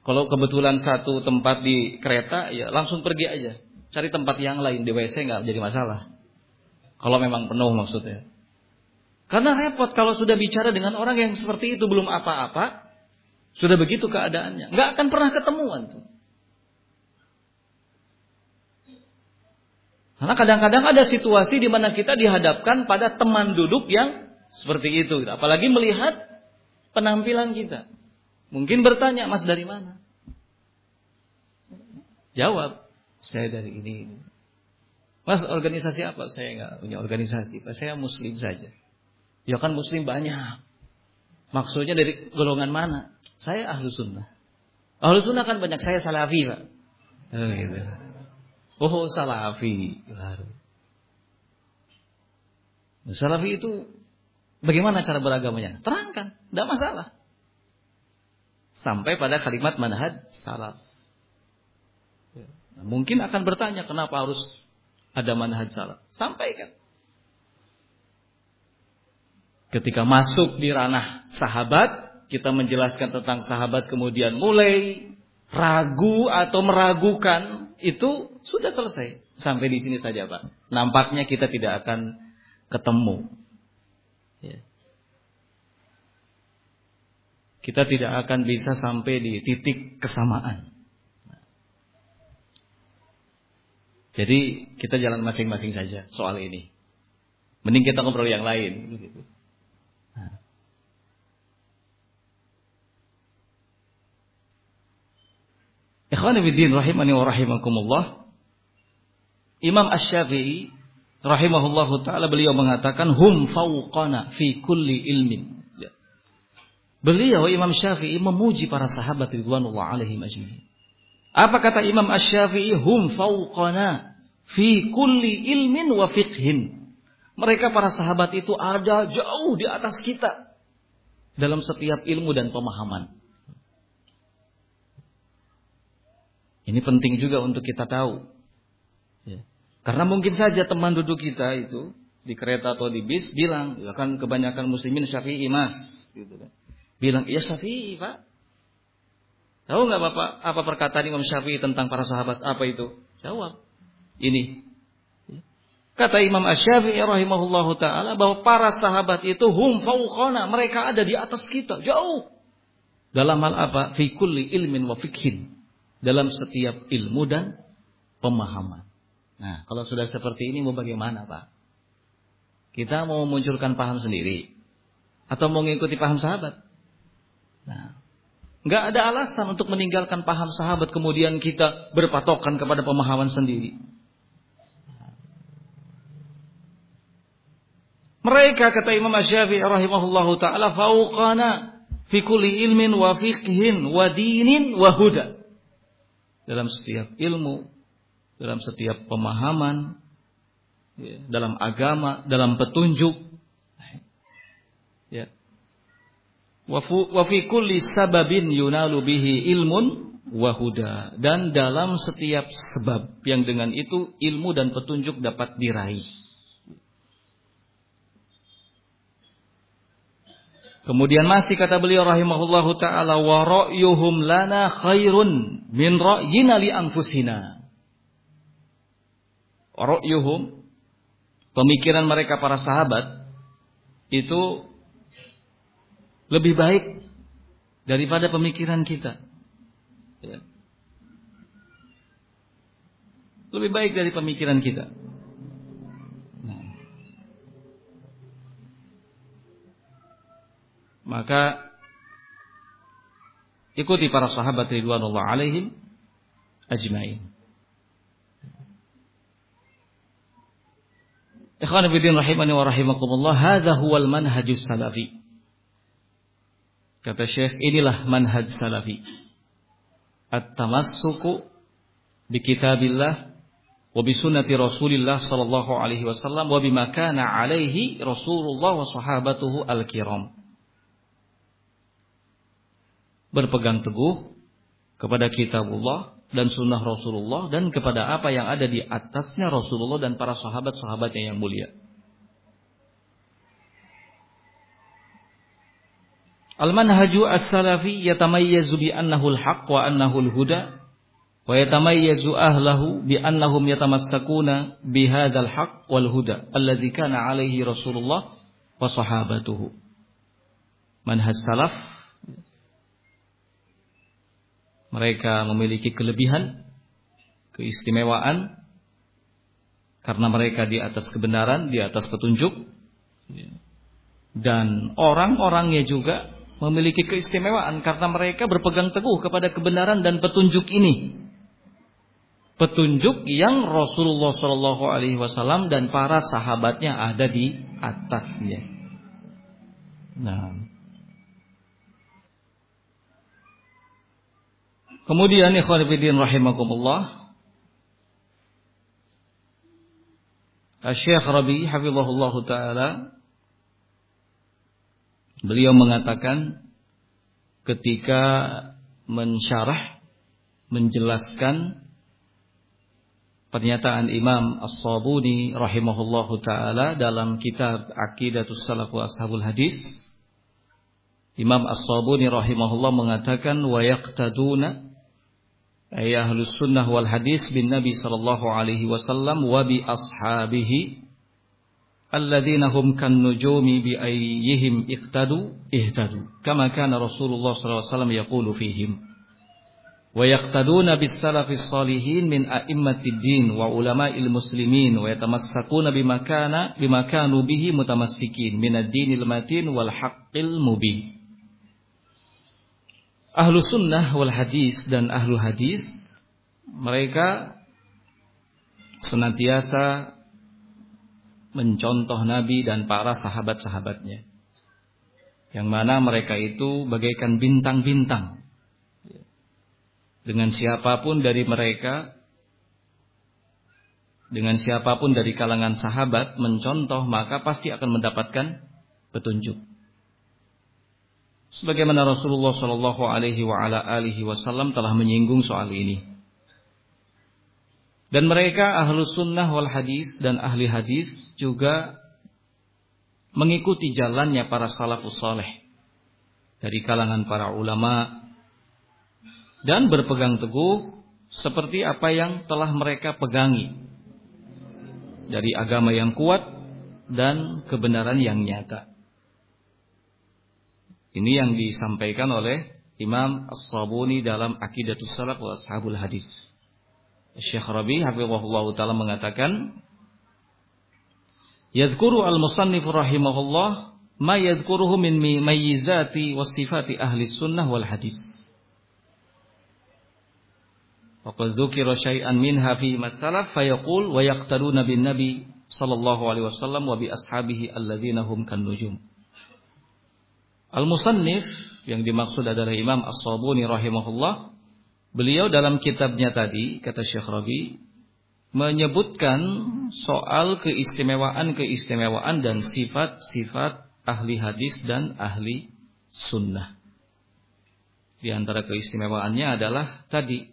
Kalau kebetulan satu tempat di kereta, ya langsung pergi aja. Cari tempat yang lain di WC nggak jadi masalah. Kalau memang penuh maksudnya. Karena repot kalau sudah bicara dengan orang yang seperti itu belum apa-apa, sudah begitu keadaannya, nggak akan pernah ketemuan tuh. Karena kadang-kadang ada situasi di mana kita dihadapkan pada teman duduk yang seperti itu, apalagi melihat penampilan kita. Mungkin bertanya, Mas dari mana? Jawab, saya dari ini. Mas organisasi apa? Saya nggak punya organisasi. Saya muslim saja. Ya kan muslim banyak. Maksudnya dari golongan mana? Saya ahlu sunnah. Ahlu sunnah kan banyak. Saya salafi, Pak. Oh, gitu. oh salafi. Salafi itu bagaimana cara beragamanya? Terangkan, tidak masalah sampai pada kalimat manhaj salaf. Ya. Nah, mungkin akan bertanya kenapa harus ada manhaj salaf. Sampaikan. Ketika masuk di ranah sahabat, kita menjelaskan tentang sahabat kemudian mulai ragu atau meragukan itu sudah selesai. Sampai di sini saja, Pak. Nampaknya kita tidak akan ketemu. Ya. kita tidak akan bisa sampai di titik kesamaan. Jadi kita jalan masing-masing saja soal ini. Mending kita ngobrol yang lain. Ikhwanifiddin rahimani wa rahimakumullah. Imam Ash-Syafi'i rahimahullahu taala beliau mengatakan hum fauqana fi kulli ilmin. Beliau Imam Syafi'i memuji para sahabat ridwanullah alaihim ajma'in. Apa kata Imam Asy-Syafi'i? Hum fauqana fi kulli ilmin wa fiqhin. Mereka para sahabat itu ada jauh di atas kita dalam setiap ilmu dan pemahaman. Ini penting juga untuk kita tahu. Ya. Karena mungkin saja teman duduk kita itu di kereta atau di bis bilang, ya kan kebanyakan muslimin syafi'i mas, gitu kan. Bilang, iya Syafi'i Pak. Tahu nggak Bapak apa perkataan Imam Syafi'i tentang para sahabat? Apa itu? Jawab. Ini. Kata Imam Asy-Syafi'i rahimahullahu taala bahwa para sahabat itu hum fauqana, mereka ada di atas kita, jauh. Dalam hal apa? Fi kulli ilmin wa fikhin. Dalam setiap ilmu dan pemahaman. Nah, kalau sudah seperti ini mau bagaimana, Pak? Kita mau memunculkan paham sendiri atau mau mengikuti paham sahabat? Nah, nggak ada alasan untuk meninggalkan paham sahabat kemudian kita berpatokan kepada pemahaman sendiri. Mereka kata Imam Syafi'i rahimahullahu taala fauqana fi kulli ilmin wa fiqhin wa dinin wa huda. Dalam setiap ilmu, dalam setiap pemahaman, ya, dalam agama, dalam petunjuk. Ya wa fi kulli sababin yunalu bihi ilmun wahuda dan dalam setiap sebab yang dengan itu ilmu dan petunjuk dapat diraih. Kemudian masih kata beliau rahimahullahu taala wa ra'yuhum lana khairun min ra'yina li anfusina. Ra'yuhum pemikiran mereka para sahabat itu lebih baik daripada pemikiran kita. Ya. Lebih baik dari pemikiran kita. Maka ikuti para sahabat ridwanullah alaihim ajmain. Ikhwan fillah rahimani wa rahimakumullah, hadza huwal manhajus salafi. Kata Syekh, inilah manhaj salafi. At-tamassuku bi kitabillah wa bi sunnati Rasulillah sallallahu alaihi wasallam wa bima kana alaihi Rasulullah wa sahabatuhu al-kiram. Berpegang teguh kepada kitabullah dan sunnah Rasulullah dan kepada apa yang ada di atasnya Rasulullah dan para sahabat-sahabatnya yang mulia. Al-manhaju as-salafi yatamayyazu bi annahu al-haq wa annahu al-huda wa yatamayyazu ahlahu bi annahum yatamassakuna bi hadzal haqq wal huda alladzi kana alaihi Rasulullah wa sahabatuhu. Manhaj salaf mereka memiliki kelebihan, keistimewaan karena mereka di atas kebenaran, di atas petunjuk. Dan orang-orangnya juga memiliki keistimewaan karena mereka berpegang teguh kepada kebenaran dan petunjuk ini. Petunjuk yang Rasulullah Shallallahu Alaihi Wasallam dan para sahabatnya ada di atasnya. Nah, Kemudian ikhwan fillah rahimakumullah Syekh Rabi hafizahullah taala beliau mengatakan ketika mensyarah menjelaskan pernyataan Imam As-Sabuni rahimahullahu taala dalam kitab Aqidatus Salaf wa Ashabul Hadis Imam As-Sabuni rahimahullah mengatakan wa yaqtaduna ay ahlus sunnah wal hadis bin Nabi sallallahu alaihi wasallam wa bi ashabihi alladzina hum kan nujumi bi ayyihim iqtadu ihtadu kama kana Rasulullah sallallahu alaihi wasallam yaqulu fihim wa yaqtaduna bis salafis salihin min a'immatid din wa ulama'il muslimin wa yatamassakuna bima kana bima kanu ahlu sunnah wal hadis dan ahlu hadis mereka senantiasa mencontoh Nabi dan para sahabat-sahabatnya. Yang mana mereka itu bagaikan bintang-bintang. Dengan siapa pun dari mereka dengan siapa pun dari kalangan sahabat mencontoh maka pasti akan mendapatkan petunjuk sebagaimana Rasulullah Shallallahu Alaihi Wasallam telah menyinggung soal ini. Dan mereka ahlu sunnah wal hadis dan ahli hadis juga mengikuti jalannya para salafus saleh dari kalangan para ulama dan berpegang teguh seperti apa yang telah mereka pegangi dari agama yang kuat dan kebenaran yang nyata. Ini yang disampaikan oleh Imam As-Sabuni dalam Aqidatus Salaf wa Ashabul Hadis. Syekh Rabi hafizahullah taala mengatakan Yadhkuru al-musannif rahimahullah ma yadhkuruhu min mayyizati wa sifati ahli sunnah wal hadis. Waqad dzukira syai'an minha fi masalaf fayaqul wa yaqtaduna bin nabi sallallahu alaihi wasallam wa bi ashabihi alladzina hum kan nujum. Al-Musannif yang dimaksud adalah Imam As-Sabuni rahimahullah. Beliau dalam kitabnya tadi, kata Syekh Rabi, menyebutkan soal keistimewaan-keistimewaan dan sifat-sifat ahli hadis dan ahli sunnah. Di antara keistimewaannya adalah tadi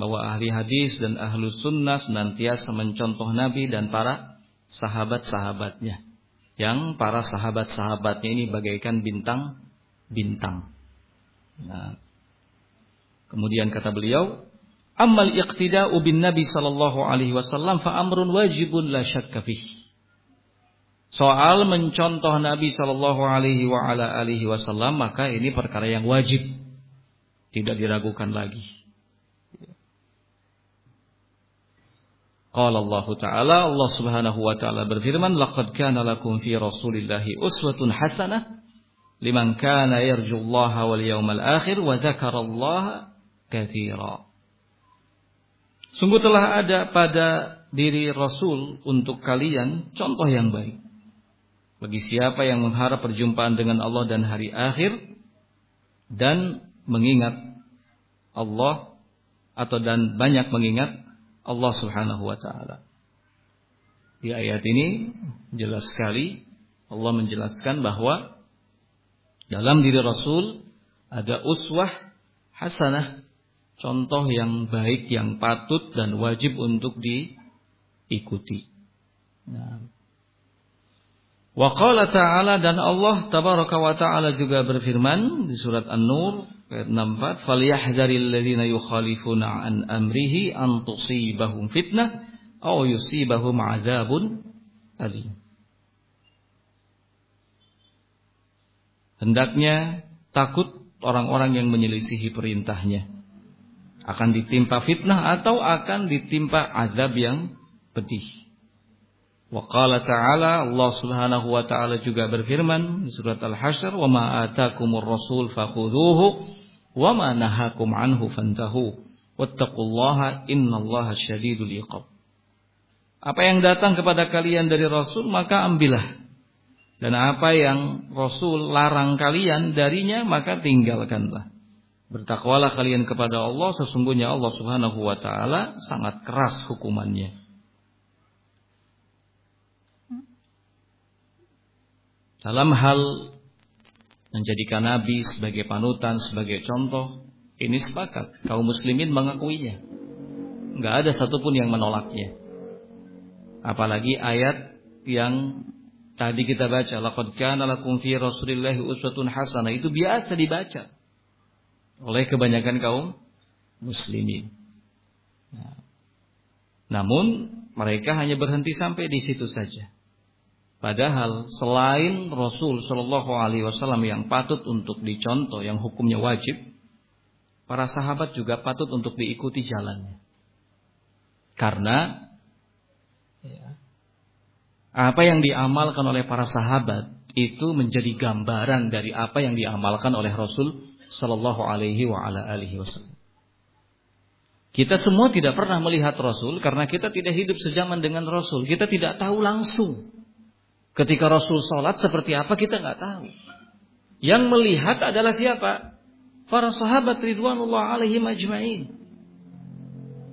bahwa ahli hadis dan ahli sunnah senantiasa mencontoh Nabi dan para sahabat-sahabatnya yang para sahabat-sahabatnya ini bagaikan bintang-bintang. Nah, kemudian kata beliau, "Amal iqtida'u bin Nabi sallallahu alaihi wasallam fa amrun wajibun la syakka Soal mencontoh Nabi sallallahu alaihi wa ala alihi wasallam maka ini perkara yang wajib. Tidak diragukan lagi. Qala Allah Ta'ala Allah Subhanahu wa taala berfirman laqad kana lakum fi Rasulillahi uswatun hasanah liman kana yarjullaha wal yawmal akhir wa dzakarallaha katsira. Sungguh telah ada pada diri Rasul untuk kalian contoh yang baik. Bagi siapa yang mengharap perjumpaan dengan Allah dan hari akhir dan mengingat Allah atau dan banyak mengingat Allah Subhanahu wa taala. Di ayat ini jelas sekali Allah menjelaskan bahwa dalam diri Rasul ada uswah hasanah, contoh yang baik yang patut dan wajib untuk diikuti. Nah. Wa ta'ala dan Allah tabaraka wa ta'ala juga berfirman di surat An-Nur ayat 64, "Falyahdharil ladzina yukhalifuna an amrihi an tusibahum fitnah aw yusibahum adzabun alim." Hendaknya takut orang-orang yang menyelisihi perintahnya akan ditimpa fitnah atau akan ditimpa azab yang pedih. Wa qala ta'ala Allah Subhanahu wa taala juga berfirman di surat Al-Hasyr, "Wa ma atakumur rasul fakhudhuhu wa ma nahakum anhu fantahu. Wattaqullaha innallaha syadidul iqab." Apa yang datang kepada kalian dari Rasul maka ambillah. Dan apa yang Rasul larang kalian darinya maka tinggalkanlah. Bertakwalah kalian kepada Allah sesungguhnya Allah Subhanahu wa taala sangat keras hukumannya. Dalam hal menjadikan Nabi sebagai panutan, sebagai contoh, ini sepakat. Kaum muslimin mengakuinya. Nggak ada satupun yang menolaknya. Apalagi ayat yang tadi kita baca. Laqad kana lakum fi uswatun hasanah. Itu biasa dibaca. Oleh kebanyakan kaum muslimin. Nah. Namun mereka hanya berhenti sampai di situ saja. Padahal selain Rasul Shallallahu Alaihi Wasallam yang patut untuk dicontoh, yang hukumnya wajib, para sahabat juga patut untuk diikuti jalannya. Karena ya, apa yang diamalkan oleh para sahabat itu menjadi gambaran dari apa yang diamalkan oleh Rasul Shallallahu Alaihi Wasallam. Kita semua tidak pernah melihat Rasul karena kita tidak hidup sejaman dengan Rasul. Kita tidak tahu langsung Ketika Rasul sholat seperti apa kita nggak tahu. Yang melihat adalah siapa? Para sahabat Ridwanullah alaihim ajma'in.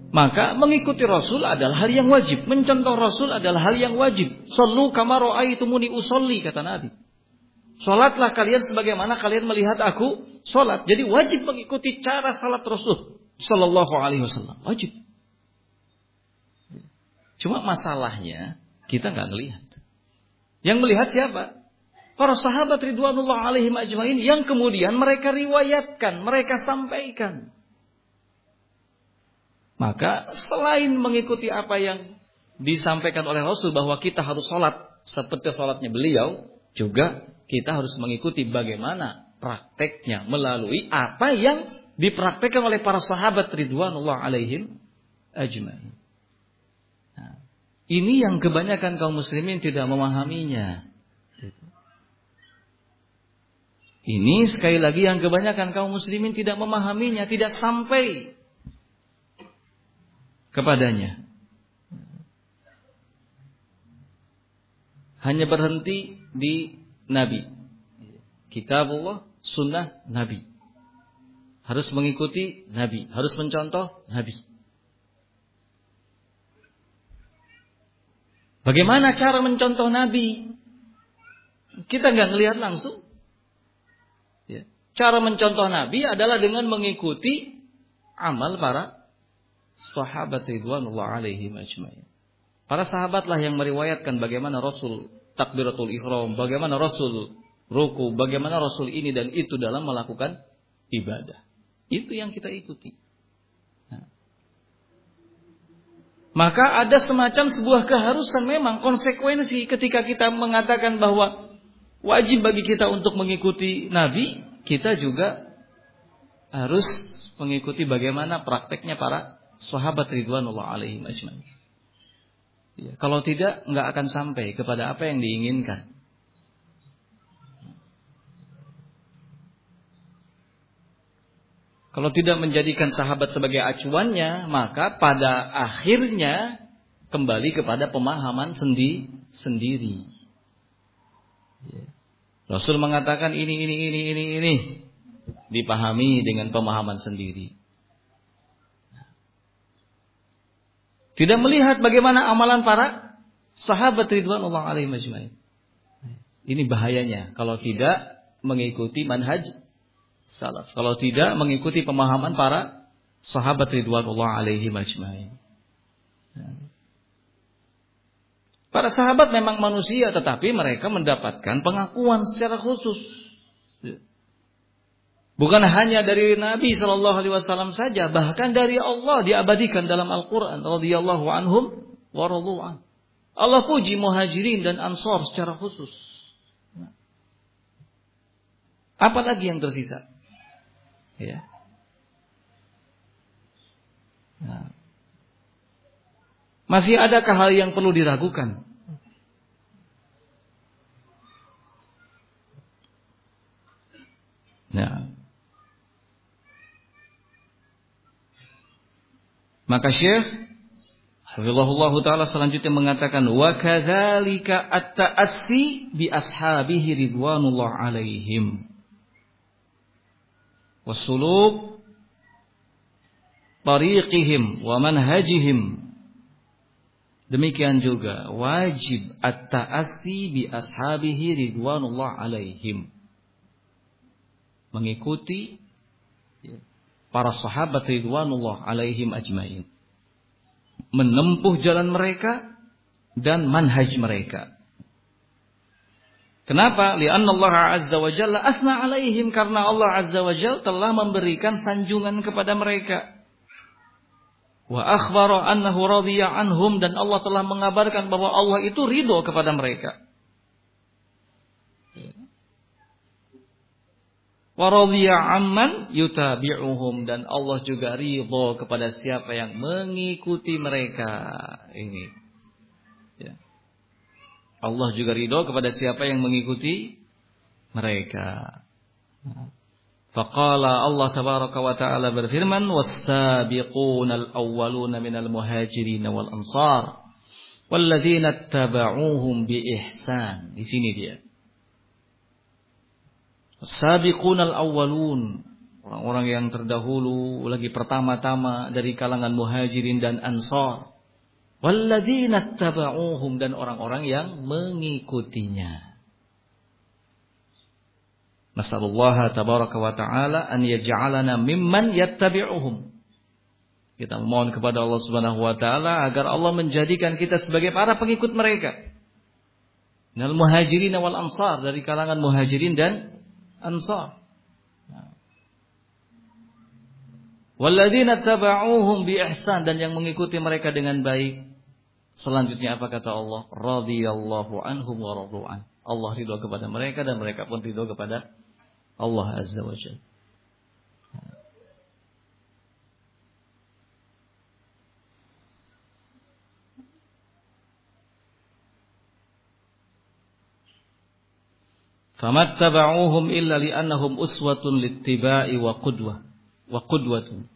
Maka mengikuti Rasul adalah hal yang wajib. Mencontoh Rasul adalah hal yang wajib. Sallu kamaro aitumuni usolli kata Nabi. Sholatlah kalian sebagaimana kalian melihat aku sholat. Jadi wajib mengikuti cara salat Rasul. Sallallahu alaihi wasallam. Wajib. Cuma masalahnya kita nggak ngelihat. Yang melihat siapa? Para sahabat Ridwanullah alaihim ajmain yang kemudian mereka riwayatkan, mereka sampaikan. Maka selain mengikuti apa yang disampaikan oleh Rasul bahwa kita harus sholat seperti sholatnya beliau, juga kita harus mengikuti bagaimana prakteknya melalui apa yang dipraktekkan oleh para sahabat Ridwanullah alaihim ajmain. Ini yang kebanyakan kaum muslimin tidak memahaminya. Ini sekali lagi yang kebanyakan kaum muslimin tidak memahaminya, tidak sampai kepadanya. Hanya berhenti di Nabi. Kitabullah, sunnah Nabi. Harus mengikuti Nabi, harus mencontoh Nabi. Bagaimana cara mencontoh Nabi? Kita nggak ngelihat langsung. Ya. Cara mencontoh Nabi adalah dengan mengikuti amal para sahabat ridwanullah alaihi majma'in. Para sahabatlah yang meriwayatkan bagaimana Rasul takbiratul ihram, bagaimana Rasul ruku, bagaimana Rasul ini dan itu dalam melakukan ibadah. Itu yang kita ikuti. Maka ada semacam sebuah keharusan memang konsekuensi ketika kita mengatakan bahwa wajib bagi kita untuk mengikuti Nabi, kita juga harus mengikuti bagaimana prakteknya para sahabat Ridwanullah alaihi majma'in. Ya, kalau tidak, nggak akan sampai kepada apa yang diinginkan. Kalau tidak menjadikan sahabat sebagai acuannya, maka pada akhirnya kembali kepada pemahaman sendi sendiri. Ya. Rasul mengatakan ini ini ini ini ini dipahami dengan pemahaman sendiri. Tidak melihat bagaimana amalan para sahabat ridwanullah alaihi majma'in. Ini bahayanya kalau tidak mengikuti manhaj salaf. Kalau tidak mengikuti pemahaman para sahabat ridwanullah alaihi majma'in. Para sahabat memang manusia tetapi mereka mendapatkan pengakuan secara khusus. Bukan hanya dari Nabi Shallallahu Alaihi Wasallam saja, bahkan dari Allah diabadikan dalam Al-Quran. Radiyallahu anhum wa Allah puji muhajirin dan ansor secara khusus. Nah. Apalagi yang tersisa? Ya. Nah. Masih adakah hal yang perlu diragukan? Nah. Maka Syekh Hafizahullah Ta'ala selanjutnya mengatakan wa kadzalika at-ta'assi bi ashabihi ridwanullah alaihim wasuluk tariqihim wa manhajihim demikian juga wajib at-ta'assi bi ashabihi ridwanullah alaihim mengikuti para sahabat ridwanullah alaihim ajmain. Menempuh jalan mereka dan manhaj mereka. Kenapa? Lianna Allah Azza wa Jalla asna alaihim karena Allah Azza wa Jalla telah memberikan sanjungan kepada mereka. Wa akhbara annahu radiya anhum dan Allah telah mengabarkan bahwa Allah itu ridho kepada mereka. Waradhiya amman yutabi'uhum dan Allah juga ridho kepada siapa yang mengikuti mereka. Ini. Allah juga ridho kepada siapa yang mengikuti mereka. Faqala Allah tabaraka wa ta'ala berfirman was-sabiquna al-awwaluna minal muhajirin wal ansar walladzina ittaba'uuhum bi ihsan. Di sini dia. Sabiqun al-awwalun. Orang-orang yang terdahulu lagi pertama-tama dari kalangan muhajirin dan ansar. Walladzina taba'uhum dan orang-orang yang mengikutinya. Nasallallahu tabaraka wa ta'ala an yaj'alana mimman yattabi'uhum. Kita mohon kepada Allah Subhanahu wa taala agar Allah menjadikan kita sebagai para pengikut mereka. Nal muhajirin wal ansar dari kalangan muhajirin dan Ansar. Walladzina taba'uhum bi ihsan dan yang mengikuti mereka dengan baik. Selanjutnya apa kata Allah? Radhiyallahu anhum wa radu'an. Allah ridho kepada mereka dan mereka pun ridho kepada Allah Azza wa Jalla. Famattaba'uhum illa li'annahum uswatun littiba'i wa qudwah wa qudwatun.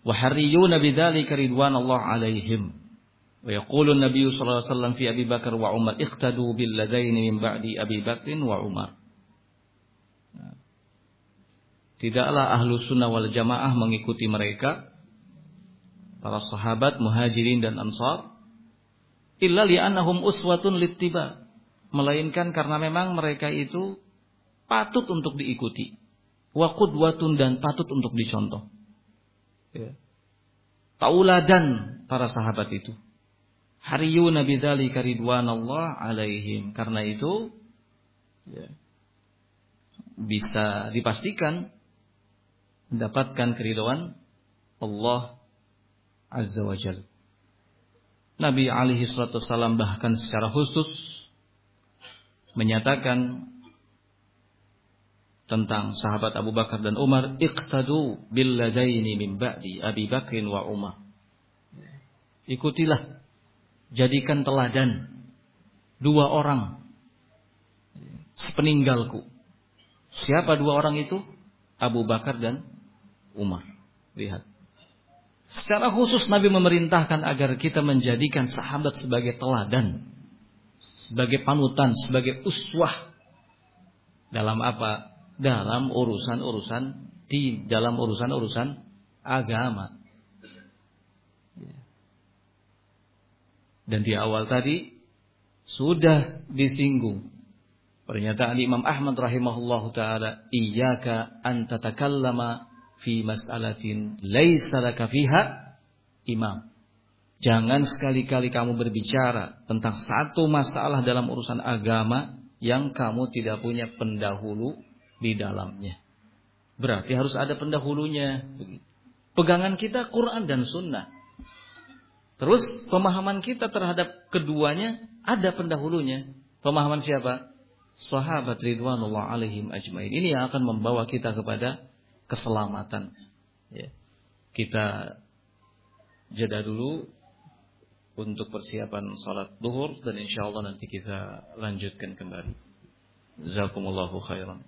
Wa hariyuna bidzalika ridwanallah alaihim. Wa yaqulu an-nabiy sallallahu alaihi wasallam fi Abi Bakar wa Umar iqtadu bil ladaini min ba'di Abi Bakr wa Umar. Tidaklah ahlu sunnah wal jamaah mengikuti mereka para sahabat muhajirin dan ansar illa li'annahum uswatun littiba melainkan karena memang mereka itu patut untuk diikuti. Wa qudwatun dan patut untuk dicontoh. Ya. Tauladan para sahabat itu. Hariyuna bidzalika ridwanallah alaihim. Karena itu ya, bisa dipastikan mendapatkan keridhaan Allah Azza wa Jalla. Nabi alaihi salatu bahkan secara khusus menyatakan tentang sahabat Abu Bakar dan Umar iqtadu bil ladaini min ba'di Abi Bakrin wa Umar ikutilah jadikan teladan dua orang sepeninggalku siapa dua orang itu Abu Bakar dan Umar. Lihat. Secara khusus Nabi memerintahkan agar kita menjadikan sahabat sebagai teladan, sebagai panutan, sebagai uswah dalam apa? Dalam urusan-urusan di dalam urusan-urusan agama. Dan di awal tadi sudah disinggung pernyataan Imam Ahmad rahimahullahu taala, "Iyyaka an tatakallama fi mas'alatin laisa laka fiha imam." Jangan sekali-kali kamu berbicara tentang satu masalah dalam urusan agama yang kamu tidak punya pendahulu di dalamnya. Berarti harus ada pendahulunya. Pegangan kita Quran dan Sunnah. Terus pemahaman kita terhadap keduanya ada pendahulunya. Pemahaman siapa? Sahabat ridwanullah alaihim ajmain. Ini yang akan membawa kita kepada keselamatan. Ya. Kita jeda dulu untuk persiapan salat duhur dan insya Allah nanti kita lanjutkan kembali. Jazakumullahu khairan.